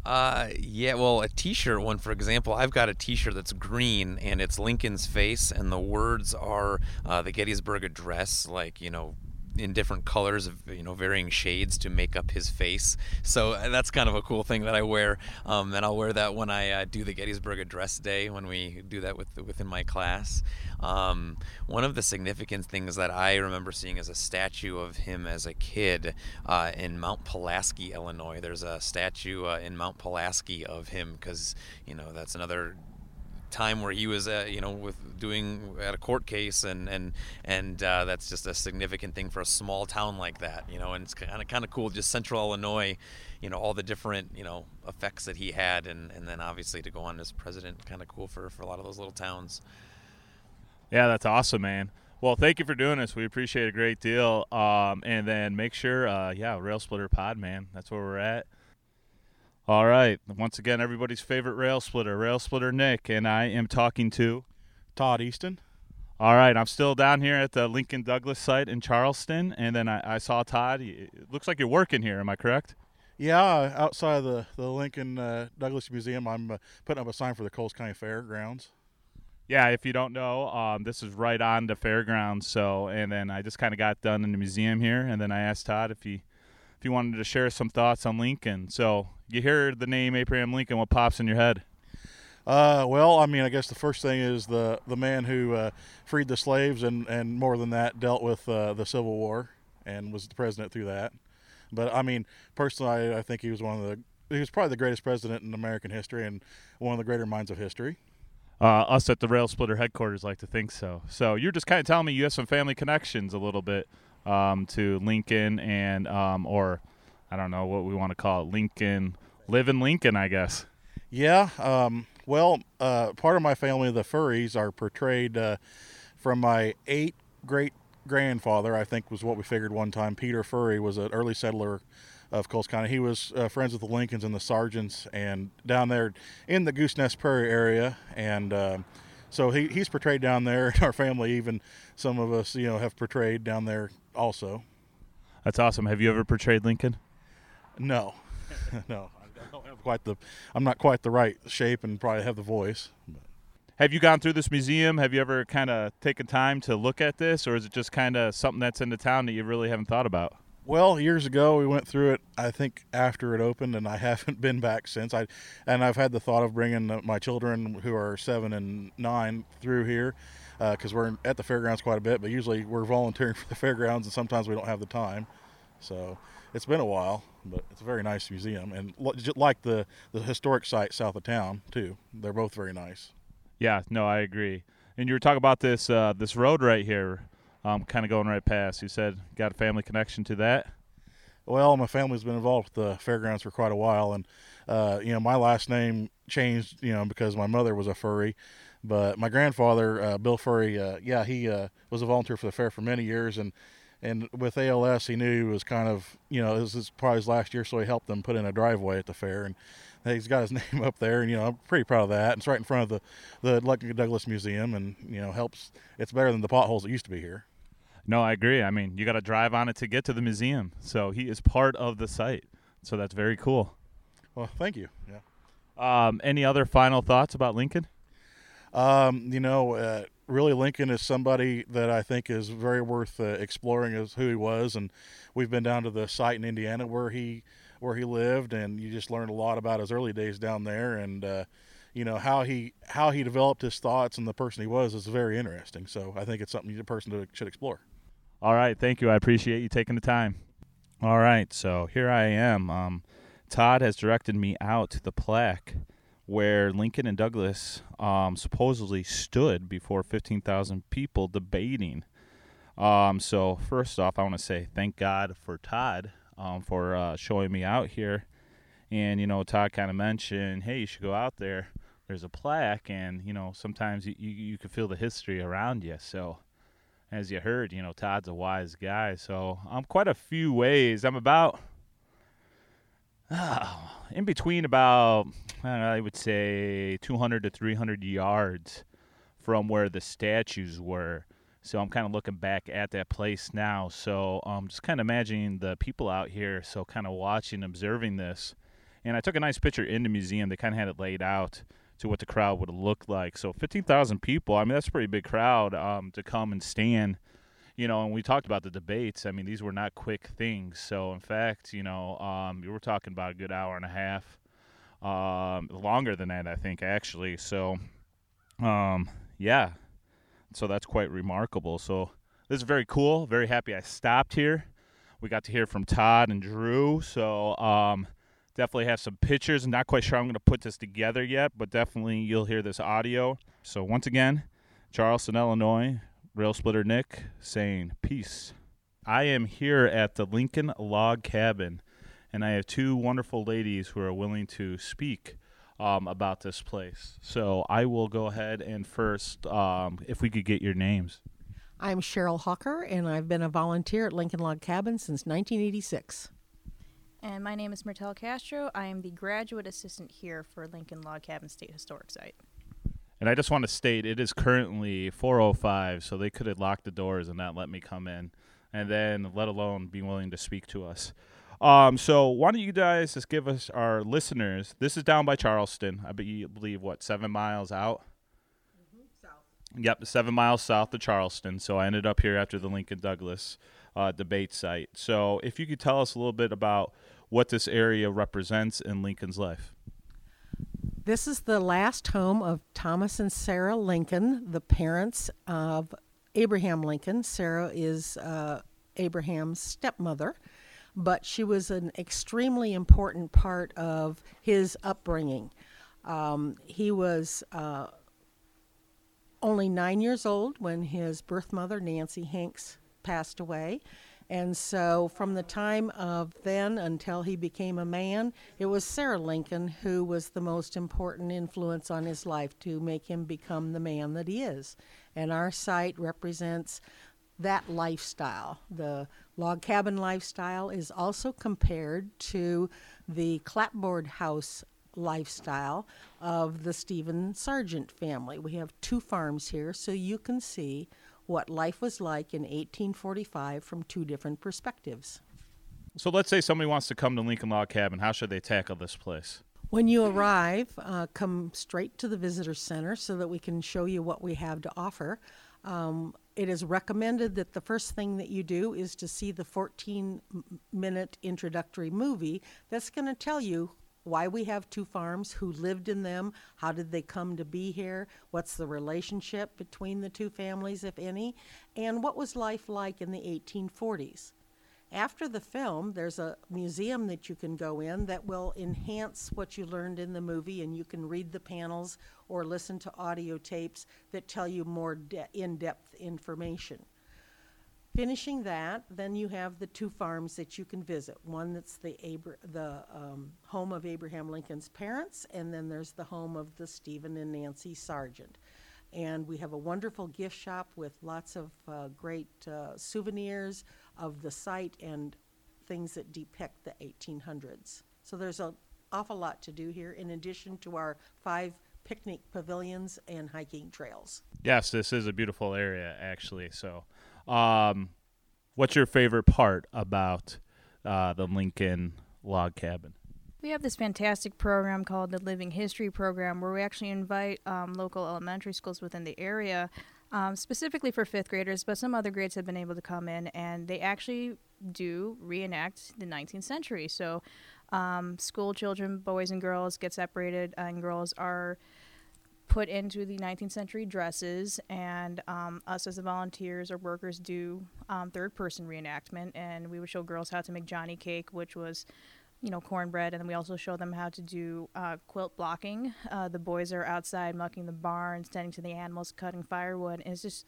Uh, yeah. Well, a T-shirt one, for example, I've got a T-shirt that's green and it's Lincoln's face, and the words are uh, the Gettysburg Address, like you know, in different colors of you know varying shades to make up his face. So uh, that's kind of a cool thing that I wear, um, and I'll wear that when I uh, do the Gettysburg Address Day when we do that with within my class. Um, one of the significant things that I remember seeing is a statue of him as a kid uh, in Mount Pulaski, Illinois. There's a statue uh, in Mount Pulaski of him because you know that's another time where he was, uh, you know, with doing at a court case, and and and uh, that's just a significant thing for a small town like that, you know. And it's kind of kind of cool, just Central Illinois, you know, all the different you know effects that he had, and and then obviously to go on as president, kind of cool for for a lot of those little towns. Yeah, that's awesome, man. Well, thank you for doing this. We appreciate a great deal. Um, and then make sure, uh, yeah, Rail Splitter Pod, man. That's where we're at. All right. Once again, everybody's favorite rail splitter, Rail Splitter Nick, and I am talking to Todd Easton. All right, I'm still down here at the Lincoln Douglas site in Charleston, and then I, I saw Todd. It looks like you're working here. Am I correct? Yeah, outside of the the Lincoln uh, Douglas Museum, I'm uh, putting up a sign for the Coles County Fairgrounds. Yeah, if you don't know, um, this is right on the fairgrounds. So, and then I just kind of got done in the museum here, and then I asked Todd if he if he wanted to share some thoughts on Lincoln. So, you hear the name Abraham Lincoln, what pops in your head? Uh, well, I mean, I guess the first thing is the the man who uh, freed the slaves and and more than that dealt with uh, the Civil War and was the president through that. But I mean, personally, I, I think he was one of the he was probably the greatest president in American history and one of the greater minds of history. Uh, us at the Rail Splitter headquarters like to think so. So you're just kind of telling me you have some family connections a little bit um, to Lincoln and um, or I don't know what we want to call it, Lincoln, live in Lincoln, I guess. Yeah. Um, well, uh, part of my family, the Furries, are portrayed uh, from my eight great grandfather. I think was what we figured one time. Peter Furry was an early settler of Coles County. He was uh, friends with the Lincolns and the Sargents, and down there in the Goose Nest Prairie area, and uh, so he, he's portrayed down there. Our family, even some of us, you know, have portrayed down there also. That's awesome. Have you ever portrayed Lincoln? No, no, I don't have quite the. I'm not quite the right shape, and probably have the voice. But. Have you gone through this museum? Have you ever kind of taken time to look at this, or is it just kind of something that's in the town that you really haven't thought about? Well, years ago we went through it. I think after it opened, and I haven't been back since. I and I've had the thought of bringing my children, who are seven and nine, through here because uh, we're at the fairgrounds quite a bit. But usually we're volunteering for the fairgrounds, and sometimes we don't have the time. So it's been a while, but it's a very nice museum, and like the the historic site south of town too. They're both very nice. Yeah, no, I agree. And you were talking about this uh, this road right here, um, kind of going right past. You said got a family connection to that. Well, my family's been involved with the fairgrounds for quite a while, and uh, you know my last name changed, you know, because my mother was a furry. But my grandfather, uh, Bill Furry, uh, yeah, he uh, was a volunteer for the fair for many years, and and with ALS, he knew he was kind of, you know, this is probably his last year, so he helped them put in a driveway at the fair, and he's got his name up there, and you know, I'm pretty proud of that. It's right in front of the the Lincoln Douglas Museum, and you know, helps. It's better than the potholes that used to be here. No, I agree. I mean, you got to drive on it to get to the museum, so he is part of the site. So that's very cool. Well, thank you. Yeah. Um, any other final thoughts about Lincoln? Um, you know, uh, really, Lincoln is somebody that I think is very worth uh, exploring as who he was, and we've been down to the site in Indiana where he where he lived, and you just learned a lot about his early days down there, and uh, you know how he how he developed his thoughts and the person he was is very interesting. So I think it's something a person should explore. All right, thank you. I appreciate you taking the time. All right, so here I am. Um, Todd has directed me out to the plaque where Lincoln and Douglas um, supposedly stood before 15,000 people debating. Um, so, first off, I want to say thank God for Todd um, for uh, showing me out here. And, you know, Todd kind of mentioned, hey, you should go out there. There's a plaque, and, you know, sometimes you, you, you can feel the history around you. So, as you heard, you know, Todd's a wise guy. So, I'm quite a few ways. I'm about in between about I would say 200 to 300 yards from where the statues were. So I'm kind of looking back at that place now. So I'm um, just kind of imagining the people out here. So kind of watching, observing this, And I took a nice picture in the museum. They kind of had it laid out to what the crowd would look like. So 15,000 people, I mean, that's a pretty big crowd um, to come and stand. You know, and we talked about the debates. I mean, these were not quick things. So, in fact, you know, um, we were talking about a good hour and a half, um, longer than that, I think, actually. So, um, yeah, so that's quite remarkable. So, this is very cool. Very happy I stopped here. We got to hear from Todd and Drew. So, um, definitely have some pictures. I'm Not quite sure I'm going to put this together yet, but definitely you'll hear this audio. So, once again, Charleston, Illinois, Rail Splitter Nick saying peace. I am here at the Lincoln Log Cabin, and I have two wonderful ladies who are willing to speak um, about this place. So I will go ahead and first, um, if we could get your names. I'm Cheryl Hawker, and I've been a volunteer at Lincoln Log Cabin since 1986. And my name is Mertel Castro. I am the graduate assistant here for Lincoln Log Cabin State Historic Site. And I just want to state it is currently 4:05, so they could have locked the doors and not let me come in, and then let alone be willing to speak to us. Um, so why don't you guys just give us our listeners? This is down by Charleston. I believe what seven miles out. Yep, seven miles south of Charleston. So I ended up here after the Lincoln Douglas uh, debate site. So if you could tell us a little bit about what this area represents in Lincoln's life. This is the last home of Thomas and Sarah Lincoln, the parents of Abraham Lincoln. Sarah is uh, Abraham's stepmother, but she was an extremely important part of his upbringing. Um, he was uh, only nine years old when his birth mother, Nancy Hanks, passed away. And so, from the time of then until he became a man, it was Sarah Lincoln who was the most important influence on his life to make him become the man that he is. And our site represents that lifestyle. The log cabin lifestyle is also compared to the clapboard house lifestyle of the Stephen Sargent family. We have two farms here, so you can see what life was like in 1845 from two different perspectives. So let's say somebody wants to come to Lincoln Log Cabin. How should they tackle this place? When you arrive, uh, come straight to the visitor center so that we can show you what we have to offer. Um, it is recommended that the first thing that you do is to see the 14 minute introductory movie that's going to tell you why we have two farms, who lived in them, how did they come to be here, what's the relationship between the two families, if any, and what was life like in the 1840s. After the film, there's a museum that you can go in that will enhance what you learned in the movie, and you can read the panels or listen to audio tapes that tell you more de- in depth information. Finishing that, then you have the two farms that you can visit. One that's the Abra- the um, home of Abraham Lincoln's parents, and then there's the home of the Stephen and Nancy Sargent. And we have a wonderful gift shop with lots of uh, great uh, souvenirs of the site and things that depict the 1800s. So there's an awful lot to do here, in addition to our five picnic pavilions and hiking trails. Yes, this is a beautiful area, actually. So, um, what's your favorite part about uh, the Lincoln Log Cabin? We have this fantastic program called the Living History Program where we actually invite um, local elementary schools within the area, um, specifically for fifth graders, but some other grades have been able to come in and they actually do reenact the 19th century. So, um, school children, boys and girls, get separated, and girls are put into the 19th century dresses, and um, us as the volunteers or workers do um, third person reenactment. And we would show girls how to make Johnny cake, which was, you know, cornbread. And then we also show them how to do uh, quilt blocking. Uh, the boys are outside mucking the barn, tending to the animals, cutting firewood. And it's just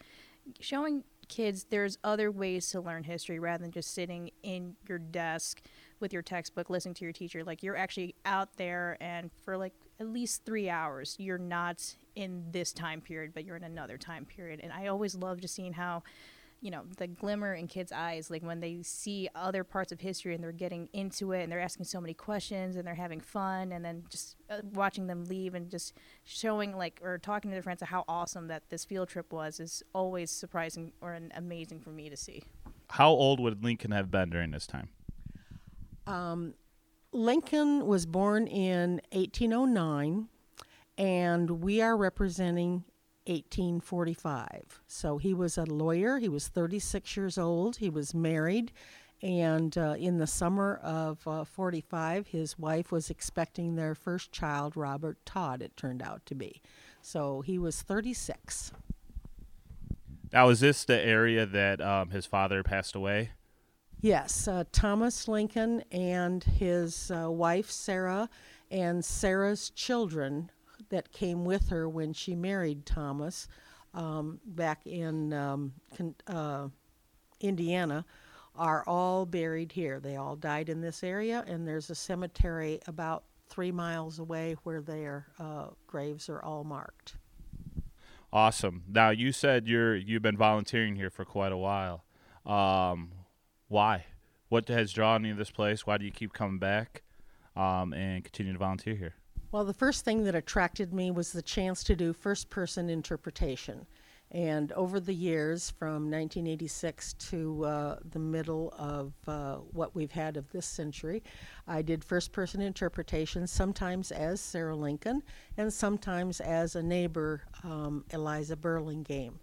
showing kids there's other ways to learn history rather than just sitting in your desk with your textbook listening to your teacher like you're actually out there and for like at least three hours. You're not in this time period but you're in another time period. And i always love just seeing how you know the glimmer in kids eyes like when they see other parts of history and they're getting into it and they're asking so many questions and they're having fun and then just uh, watching them leave and just showing like or talking to their friends of how awesome that this field trip was is always surprising or an amazing for me to see. How old would Lincoln have been during this time? Um, Lincoln was born in 1809, and we are representing 1845. So he was a lawyer. He was 36 years old. He was married. And uh, in the summer of uh, 45, his wife was expecting their first child, Robert Todd, it turned out to be. So he was 36. Now, is this the area that um, his father passed away? Yes, uh, Thomas Lincoln and his uh, wife Sarah and Sarah's children that came with her when she married Thomas um, back in um, con- uh, Indiana are all buried here. They all died in this area, and there's a cemetery about three miles away where their uh, graves are all marked. Awesome. Now you said you're you've been volunteering here for quite a while. Um, why? What has drawn you to this place? Why do you keep coming back um, and continue to volunteer here? Well, the first thing that attracted me was the chance to do first person interpretation. And over the years, from 1986 to uh, the middle of uh, what we've had of this century, I did first person interpretation, sometimes as Sarah Lincoln, and sometimes as a neighbor, um, Eliza Burlingame.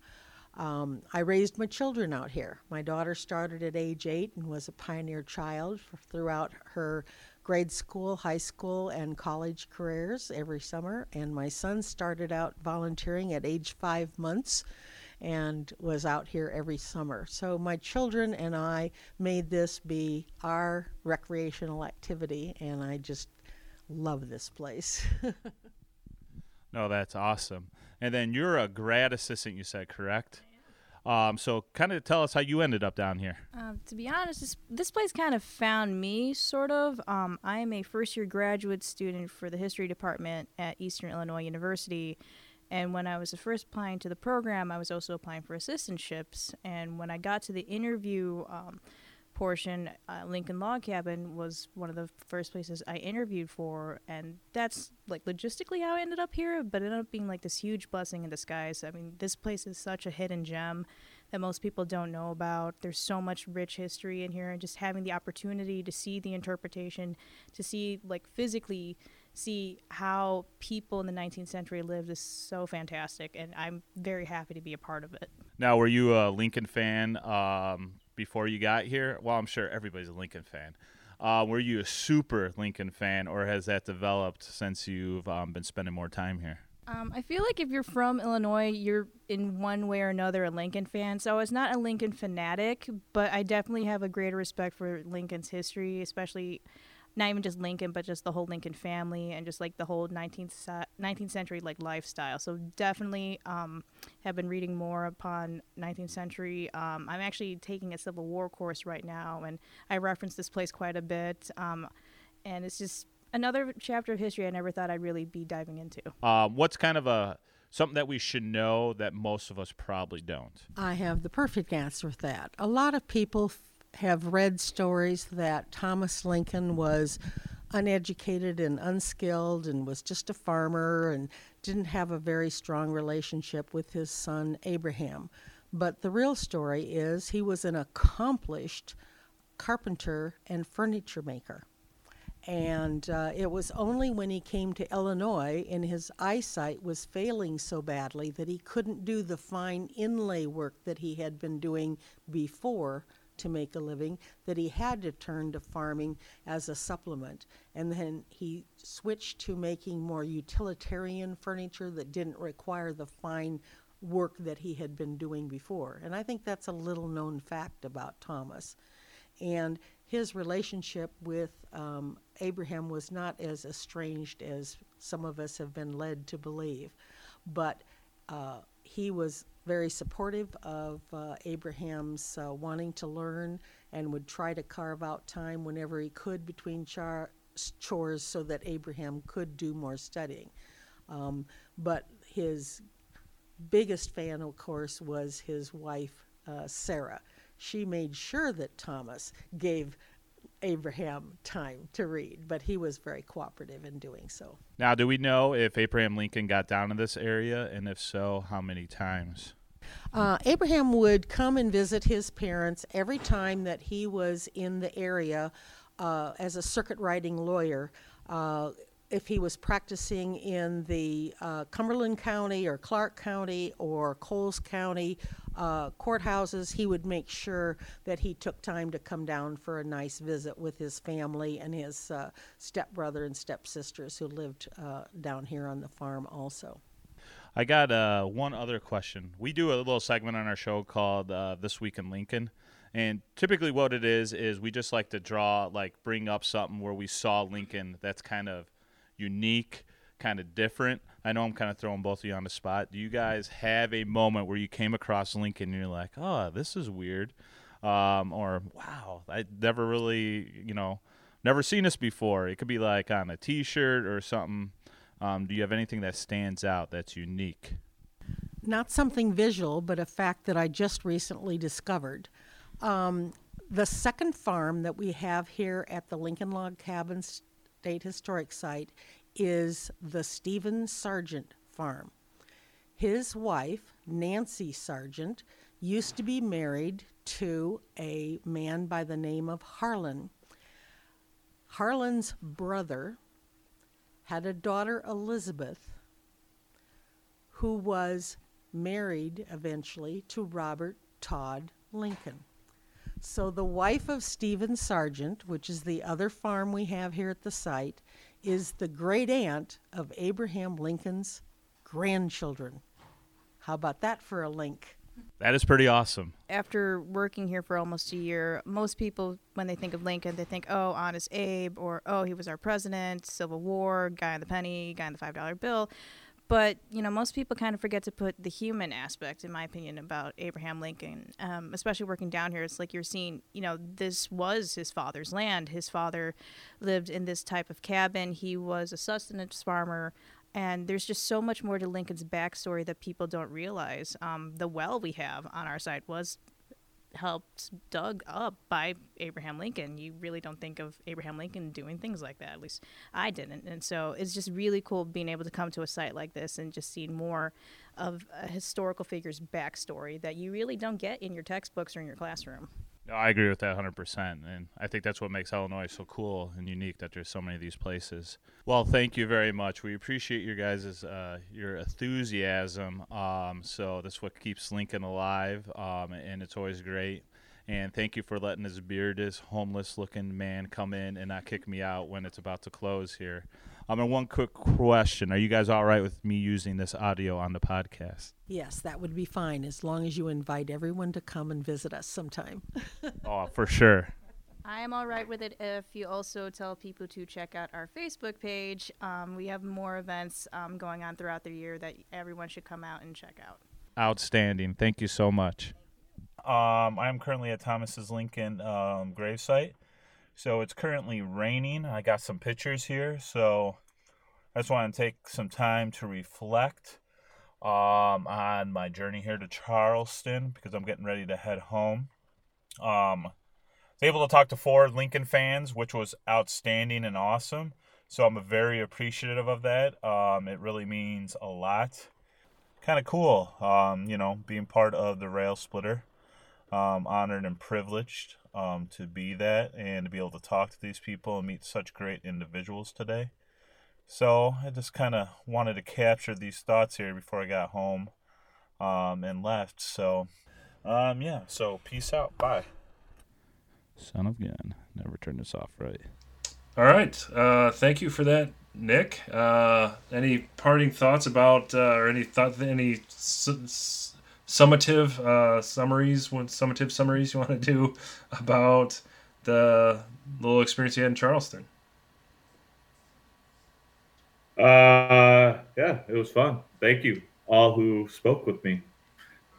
Um, I raised my children out here. My daughter started at age eight and was a pioneer child throughout her grade school, high school, and college careers every summer. And my son started out volunteering at age five months and was out here every summer. So my children and I made this be our recreational activity, and I just love this place. No, that's awesome. And then you're a grad assistant, you said, correct? Um, so kind of tell us how you ended up down here. Um, to be honest, this, this place kind of found me, sort of. Um, I am a first year graduate student for the history department at Eastern Illinois University. And when I was first applying to the program, I was also applying for assistantships. And when I got to the interview um, portion, uh, Lincoln Log Cabin was one of the first places I interviewed for. And that's like logistically how I ended up here, but ended up being like this huge blessing in disguise. I mean, this place is such a hidden gem that most people don't know about. There's so much rich history in here, and just having the opportunity to see the interpretation, to see like physically see how people in the 19th century lived is so fantastic, and I'm very happy to be a part of it. Now, were you a Lincoln fan um, before you got here? Well, I'm sure everybody's a Lincoln fan. Uh, were you a super Lincoln fan, or has that developed since you've um, been spending more time here? Um, I feel like if you're from Illinois, you're in one way or another a Lincoln fan. So I was not a Lincoln fanatic, but I definitely have a greater respect for Lincoln's history, especially not even just Lincoln, but just the whole Lincoln family and just like the whole 19th, 19th century like lifestyle. So definitely um, have been reading more upon 19th century. Um, I'm actually taking a Civil War course right now, and I reference this place quite a bit. Um, and it's just another chapter of history I never thought I'd really be diving into. Um, what's kind of a something that we should know that most of us probably don't? I have the perfect answer for that. A lot of people f- have read stories that Thomas Lincoln was uneducated and unskilled and was just a farmer and didn't have a very strong relationship with his son Abraham. But the real story is he was an accomplished carpenter and furniture maker. And uh, it was only when he came to Illinois and his eyesight was failing so badly that he couldn't do the fine inlay work that he had been doing before to make a living that he had to turn to farming as a supplement. And then he switched to making more utilitarian furniture that didn't require the fine work that he had been doing before. And I think that's a little known fact about Thomas. And his relationship with um, Abraham was not as estranged as some of us have been led to believe. But uh, he was very supportive of uh, Abraham's uh, wanting to learn and would try to carve out time whenever he could between char- chores so that Abraham could do more studying. Um, but his biggest fan, of course, was his wife, uh, Sarah. She made sure that Thomas gave Abraham time to read, but he was very cooperative in doing so. Now, do we know if Abraham Lincoln got down to this area, and if so, how many times? Uh, Abraham would come and visit his parents every time that he was in the area uh, as a circuit riding lawyer. Uh, if he was practicing in the uh, Cumberland County or Clark County or Coles County uh, courthouses, he would make sure that he took time to come down for a nice visit with his family and his uh, stepbrother and stepsisters who lived uh, down here on the farm also. I got uh, one other question. We do a little segment on our show called uh, This Week in Lincoln. And typically, what it is, is we just like to draw, like, bring up something where we saw Lincoln that's kind of unique, kind of different. I know I'm kind of throwing both of you on the spot. Do you guys have a moment where you came across Lincoln and you're like, oh, this is weird? Um, or, wow, I never really, you know, never seen this before. It could be like on a t shirt or something. Um, do you have anything that stands out that's unique? Not something visual, but a fact that I just recently discovered. Um, the second farm that we have here at the Lincoln Log Cabin State Historic Site is the Stephen Sargent Farm. His wife, Nancy Sargent, used to be married to a man by the name of Harlan. Harlan's brother had a daughter, Elizabeth, who was married eventually to Robert Todd Lincoln. So the wife of Stephen Sargent, which is the other farm we have here at the site, is the great aunt of Abraham Lincoln's grandchildren. How about that for a link? That is pretty awesome. After working here for almost a year, most people, when they think of Lincoln, they think, oh, Honest Abe, or oh, he was our president, Civil War, guy on the penny, guy on the $5 bill. But, you know, most people kind of forget to put the human aspect, in my opinion, about Abraham Lincoln, um, especially working down here. It's like you're seeing, you know, this was his father's land. His father lived in this type of cabin. He was a sustenance farmer. And there's just so much more to Lincoln's backstory that people don't realize. Um, the well we have on our site was helped dug up by Abraham Lincoln. You really don't think of Abraham Lincoln doing things like that. At least I didn't. And so it's just really cool being able to come to a site like this and just see more of a historical figure's backstory that you really don't get in your textbooks or in your classroom. I agree with that 100%. And I think that's what makes Illinois so cool and unique that there's so many of these places. Well, thank you very much. We appreciate your guys' uh, your enthusiasm. Um, so that's what keeps Lincoln alive, um, and it's always great. And thank you for letting this beardless, homeless-looking man come in and not kick me out when it's about to close here. Um, and one quick question: Are you guys all right with me using this audio on the podcast? Yes, that would be fine as long as you invite everyone to come and visit us sometime. oh, for sure. I am all right with it if you also tell people to check out our Facebook page. Um, we have more events um, going on throughout the year that everyone should come out and check out. Outstanding. Thank you so much. Um, I'm currently at Thomas's Lincoln um, gravesite. So it's currently raining. I got some pictures here. So I just want to take some time to reflect um, on my journey here to Charleston because I'm getting ready to head home. Um, was able to talk to four Lincoln fans, which was outstanding and awesome. So I'm very appreciative of that. Um, it really means a lot. Kind of cool, um, you know, being part of the Rail Splitter. Um, honored and privileged um, to be that and to be able to talk to these people and meet such great individuals today. So I just kind of wanted to capture these thoughts here before I got home um, and left. So, um, yeah, so peace out. Bye. Son of gun. Never turn this off right. All right. Uh, thank you for that, Nick. Uh, any parting thoughts about, uh, or any thought, any s- summative uh, summaries, what summative summaries you want to do about the little experience you had in Charleston? Uh, yeah, it was fun. Thank you all who spoke with me.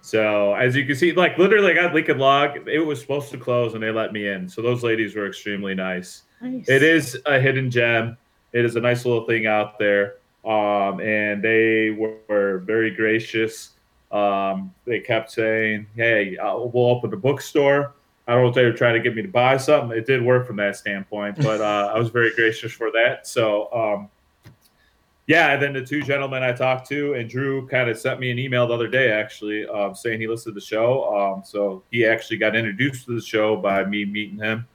So as you can see, like literally, I got Lincoln Log. It was supposed to close, and they let me in. So those ladies were extremely nice. Nice. It is a hidden gem. It is a nice little thing out there. Um, and they were, were very gracious. Um, they kept saying, "Hey, uh, we'll open the bookstore." I don't know if they were trying to get me to buy something. It did work from that standpoint, but uh, I was very gracious for that. So. Um, yeah, and then the two gentlemen I talked to, and Drew kind of sent me an email the other day, actually, um, saying he listened to the show. Um, so he actually got introduced to the show by me meeting him.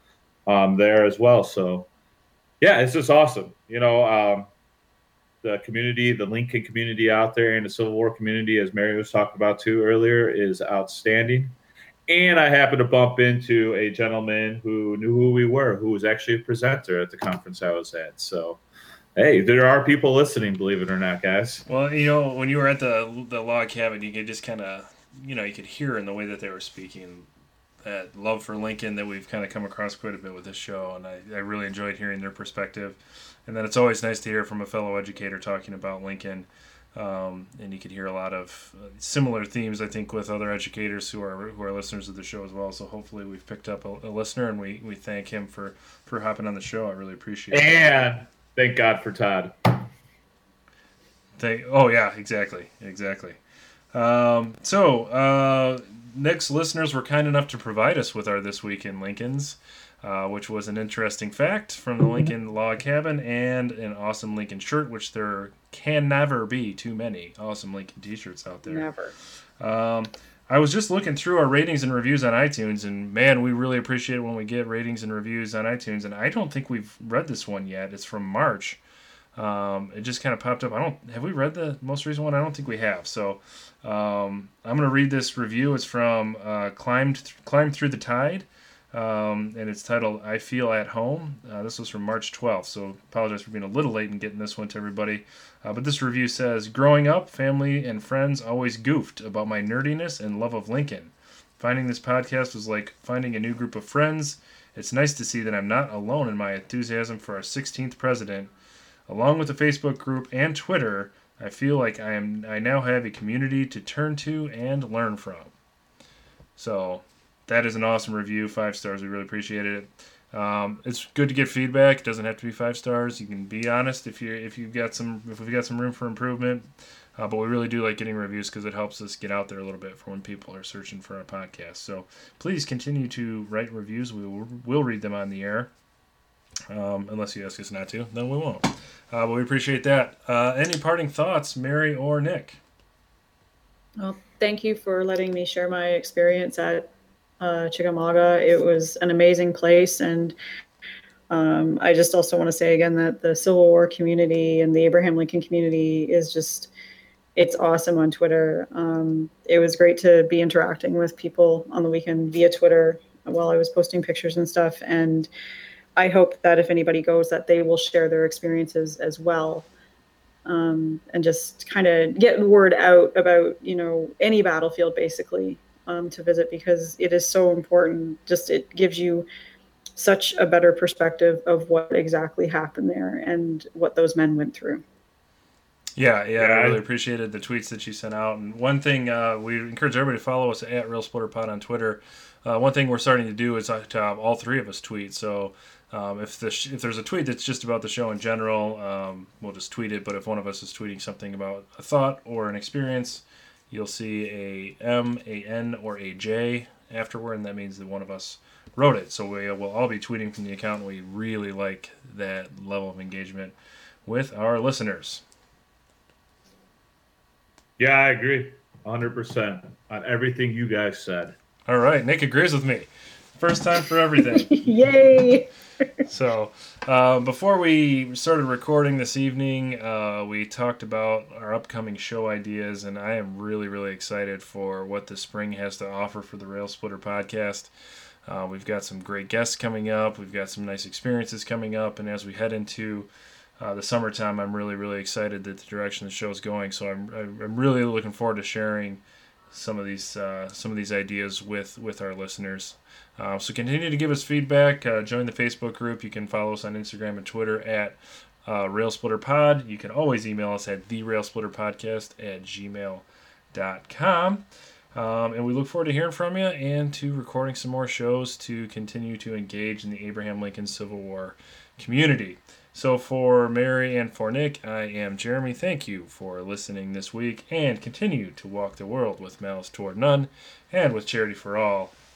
um, there as well. So, yeah, it's just awesome. You know, um, the community, the Lincoln community out there, and the Civil War community, as Mary was talking about too earlier, is outstanding. And I happened to bump into a gentleman who knew who we were, who was actually a presenter at the conference I was at. So, hey, there are people listening, believe it or not, guys. Well, you know, when you were at the the log cabin, you could just kind of, you know, you could hear in the way that they were speaking that love for Lincoln that we've kind of come across quite a bit with this show, and I, I really enjoyed hearing their perspective. And then it's always nice to hear from a fellow educator talking about Lincoln. Um, and you could hear a lot of uh, similar themes, I think, with other educators who are who are listeners of the show as well. So hopefully, we've picked up a, a listener, and we, we thank him for for hopping on the show. I really appreciate it. And thank God for Todd. Thank, oh yeah, exactly, exactly. Um, so uh, next listeners were kind enough to provide us with our this week in Lincoln's, uh, which was an interesting fact from the Lincoln Log Cabin and an awesome Lincoln shirt, which there can never be too many awesome Lincoln T-shirts out there. Never. Um, I was just looking through our ratings and reviews on iTunes, and man, we really appreciate it when we get ratings and reviews on iTunes. And I don't think we've read this one yet. It's from March. Um, it just kind of popped up. I don't have we read the most recent one. I don't think we have. So um, I'm gonna read this review. It's from uh, climbed Th- climbed through the tide, um, and it's titled "I Feel at Home." Uh, this was from March 12th. So apologize for being a little late in getting this one to everybody. Uh, but this review says, "Growing up, family and friends always goofed about my nerdiness and love of Lincoln. Finding this podcast was like finding a new group of friends. It's nice to see that I'm not alone in my enthusiasm for our 16th president." Along with the Facebook group and Twitter, I feel like I am I now have a community to turn to and learn from. So that is an awesome review. Five stars. We really appreciate it. Um, it's good to get feedback. It doesn't have to be five stars. You can be honest if you if you've got some if we've got some room for improvement. Uh, but we really do like getting reviews because it helps us get out there a little bit for when people are searching for our podcast. So please continue to write reviews. We will we'll read them on the air. Um, unless you ask us not to, then we won't. Uh, but we appreciate that. Uh, any parting thoughts, Mary or Nick? Well, thank you for letting me share my experience at uh, Chickamauga. It was an amazing place, and um, I just also want to say again that the Civil War community and the Abraham Lincoln community is just it's awesome on Twitter. Um, it was great to be interacting with people on the weekend via Twitter while I was posting pictures and stuff, and I hope that if anybody goes, that they will share their experiences as well, um, and just kind of get word out about you know any battlefield basically um, to visit because it is so important. Just it gives you such a better perspective of what exactly happened there and what those men went through. Yeah, yeah, I really appreciated the tweets that you sent out. And one thing uh, we encourage everybody to follow us at Rail Splitter Pod on Twitter. Uh, one thing we're starting to do is uh, to have all three of us tweet. So um, if the sh- if there's a tweet that's just about the show in general, um, we'll just tweet it. But if one of us is tweeting something about a thought or an experience, you'll see a M, a N, or a J afterward, and that means that one of us wrote it. So we will all be tweeting from the account. We really like that level of engagement with our listeners. Yeah, I agree 100% on everything you guys said. All right, Nick agrees with me. First time for everything. Yay! So, uh, before we started recording this evening, uh, we talked about our upcoming show ideas, and I am really, really excited for what the spring has to offer for the Rail Splitter podcast. Uh, we've got some great guests coming up. We've got some nice experiences coming up, and as we head into uh, the summertime, I'm really, really excited that the direction the show is going. So I'm, I'm really looking forward to sharing some of these uh, some of these ideas with with our listeners. Uh, so continue to give us feedback. Uh, join the Facebook group. You can follow us on Instagram and Twitter at uh, RailSplitterPod. You can always email us at TheRailSplitterPodcast at gmail.com. Um, and we look forward to hearing from you and to recording some more shows to continue to engage in the Abraham Lincoln Civil War community. So for Mary and for Nick, I am Jeremy. Thank you for listening this week and continue to walk the world with malice toward none and with charity for all.